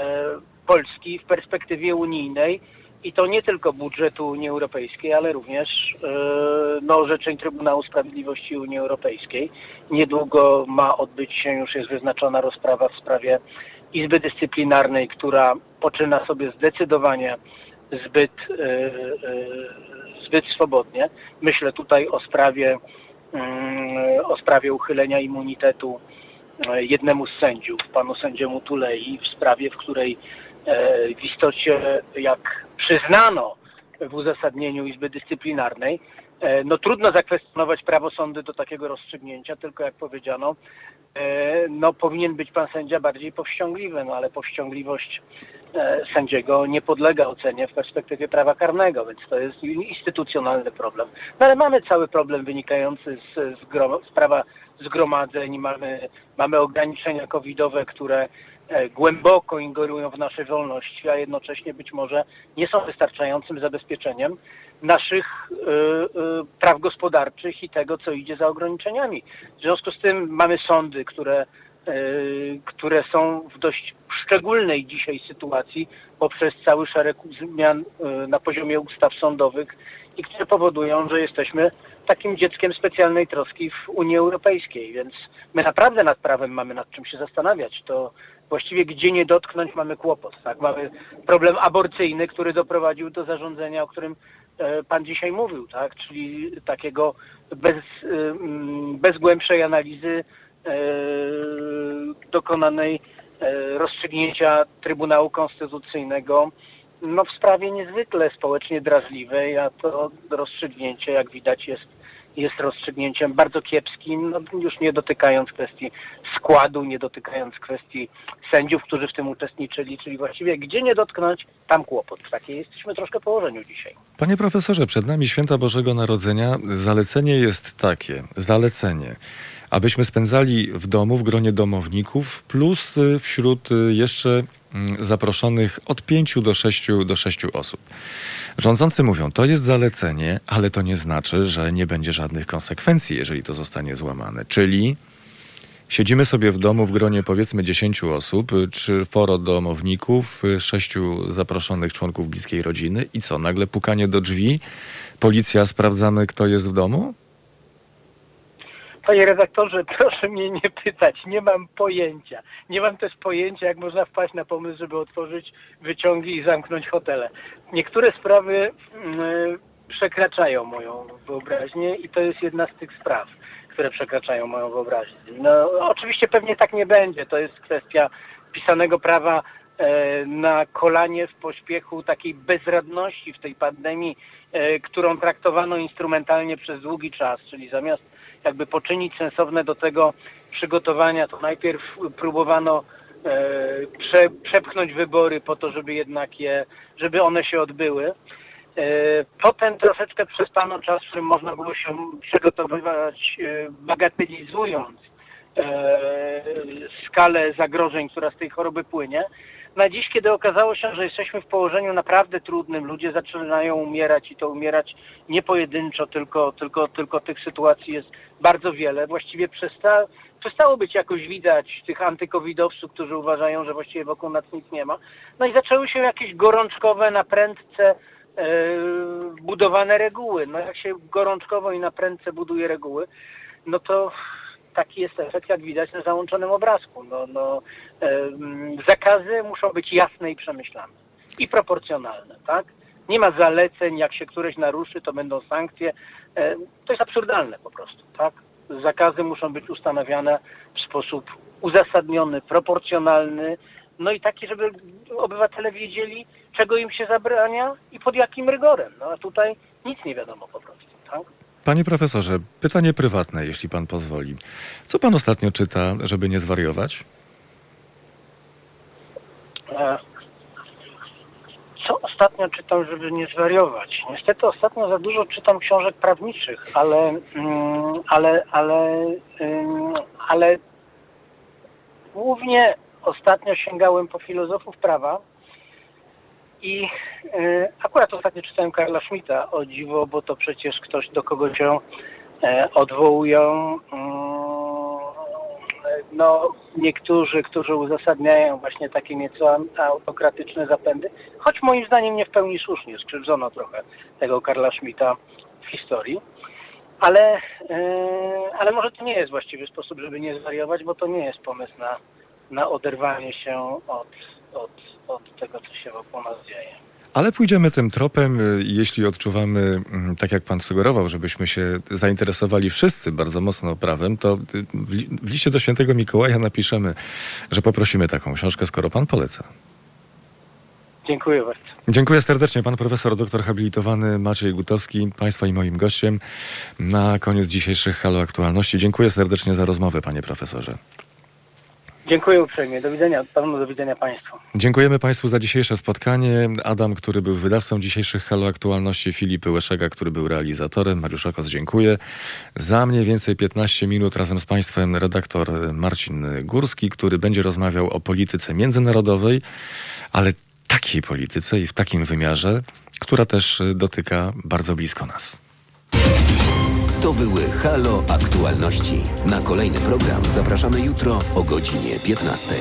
Polski w perspektywie unijnej, i to nie tylko budżetu Unii Europejskiej, ale również e, no, orzeczeń Trybunału Sprawiedliwości Unii Europejskiej. Niedługo ma odbyć się, już jest wyznaczona rozprawa w sprawie Izby Dyscyplinarnej, która poczyna sobie zdecydowanie zbyt, e, e, zbyt swobodnie. Myślę tutaj o sprawie, mm, o sprawie uchylenia immunitetu jednemu z sędziów, panu sędziemu Tulei, w sprawie, w której w istocie jak przyznano w uzasadnieniu Izby Dyscyplinarnej. E, no trudno zakwestionować prawo sądy do takiego rozstrzygnięcia, tylko jak powiedziano, e, no powinien być pan sędzia bardziej powściągliwy, no ale powściągliwość e, sędziego nie podlega ocenie w perspektywie prawa karnego, więc to jest instytucjonalny problem. No ale mamy cały problem wynikający z, z, z prawa zgromadzeń, mamy, mamy ograniczenia covidowe, które głęboko ingerują w nasze wolności, a jednocześnie być może nie są wystarczającym zabezpieczeniem naszych y, y, praw gospodarczych i tego, co idzie za ograniczeniami. W związku z tym mamy sądy, które które są w dość szczególnej dzisiaj sytuacji poprzez cały szereg zmian na poziomie ustaw sądowych i które powodują, że jesteśmy takim dzieckiem specjalnej troski w Unii Europejskiej, więc my naprawdę nad prawem mamy nad czym się zastanawiać. To właściwie gdzie nie dotknąć mamy kłopot. Tak? Mamy problem aborcyjny, który doprowadził do zarządzenia, o którym e, pan dzisiaj mówił, tak? czyli takiego bez, bez głębszej analizy e, dokonanej e, rozstrzygnięcia Trybunału Konstytucyjnego no, w sprawie niezwykle społecznie drażliwej, a to rozstrzygnięcie, jak widać, jest, jest rozstrzygnięciem bardzo kiepskim, no, już nie dotykając kwestii składu, nie dotykając kwestii sędziów, którzy w tym uczestniczyli, czyli właściwie gdzie nie dotknąć, tam kłopot. W takiej jesteśmy troszkę położeniu dzisiaj. Panie profesorze, przed nami święta Bożego Narodzenia. Zalecenie jest takie, zalecenie abyśmy spędzali w domu, w gronie domowników, plus y, wśród y, jeszcze zaproszonych od 5 do 6, do 6 osób. Rządzący mówią, to jest zalecenie, ale to nie znaczy, że nie będzie żadnych konsekwencji, jeżeli to zostanie złamane. Czyli siedzimy sobie w domu w gronie powiedzmy 10 osób, czy foro domowników, sześciu zaproszonych członków bliskiej rodziny i co, nagle pukanie do drzwi, policja sprawdzamy, kto jest w domu? Panie redaktorze, <laughs> proszę mnie nie pytać, nie mam pojęcia. Nie mam też pojęcia, jak można wpaść na pomysł, żeby otworzyć wyciągi i zamknąć hotele. Niektóre sprawy mm, przekraczają moją wyobraźnię i to jest jedna z tych spraw, które przekraczają moją wyobraźnię. No, oczywiście pewnie tak nie będzie. To jest kwestia pisanego prawa e, na kolanie w pośpiechu takiej bezradności w tej pandemii, e, którą traktowano instrumentalnie przez długi czas, czyli zamiast jakby poczynić sensowne do tego przygotowania, to najpierw próbowano e, prze, przepchnąć wybory po to, żeby jednak je, żeby one się odbyły. E, potem troszeczkę przestano czas, w którym można było się przygotowywać, e, bagatelizując skalę zagrożeń, która z tej choroby płynie na dziś, kiedy okazało się, że jesteśmy w położeniu naprawdę trudnym, ludzie zaczynają umierać i to umierać nie pojedynczo, tylko, tylko, tylko tych sytuacji jest bardzo wiele. Właściwie przesta, przestało być jakoś widać tych antykowidowców, którzy uważają, że właściwie wokół nas nic nie ma. No i zaczęły się jakieś gorączkowe, na prędce yy, budowane reguły. No jak się gorączkowo i na prędce buduje reguły, no to taki jest efekt, jak widać na załączonym obrazku. No, no, zakazy muszą być jasne i przemyślane i proporcjonalne, tak? Nie ma zaleceń, jak się któreś naruszy, to będą sankcje. To jest absurdalne po prostu, tak? Zakazy muszą być ustanawiane w sposób uzasadniony, proporcjonalny, no i taki, żeby obywatele wiedzieli, czego im się zabrania i pod jakim rygorem. No a tutaj nic nie wiadomo po prostu, tak? Panie profesorze, pytanie prywatne, jeśli pan pozwoli. Co pan ostatnio czyta, żeby nie zwariować? E, co ostatnio czytam, żeby nie zwariować? Niestety ostatnio za dużo czytam książek prawniczych, ale, mm, ale, ale, ale głównie ostatnio sięgałem po filozofów prawa i e, akurat ostatnio czytałem Karla Schmidta, o dziwo, bo to przecież ktoś, do kogo się e, odwołują mm, no, niektórzy, którzy uzasadniają właśnie takie nieco autokratyczne zapędy, choć moim zdaniem nie w pełni słusznie, skrzywdzono trochę tego Karla Schmidta w historii. Ale, e, ale może to nie jest właściwy sposób, żeby nie zwariować, bo to nie jest pomysł na, na oderwanie się od, od od tego, co się wokół nas dzieje. Ale pójdziemy tym tropem, y, jeśli odczuwamy, mm, tak jak pan sugerował, żebyśmy się zainteresowali wszyscy bardzo mocno prawem, to y, w liście do świętego Mikołaja napiszemy, że poprosimy taką książkę, skoro pan poleca. Dziękuję bardzo. Dziękuję serdecznie. Pan profesor, doktor habilitowany Maciej Gutowski, państwa i moim gościem na koniec dzisiejszych Halo Aktualności. Dziękuję serdecznie za rozmowę, panie profesorze. Dziękuję uprzejmie. Do widzenia panu, do widzenia państwu. Dziękujemy państwu za dzisiejsze spotkanie. Adam, który był wydawcą dzisiejszych Halo Aktualności, Filip Łeszega, który był realizatorem, Mariusz Okos, dziękuję. Za mniej więcej 15 minut razem z państwem redaktor Marcin Górski, który będzie rozmawiał o polityce międzynarodowej, ale takiej polityce i w takim wymiarze, która też dotyka bardzo blisko nas. To były Halo Aktualności. Na kolejny program zapraszamy jutro o godzinie 15.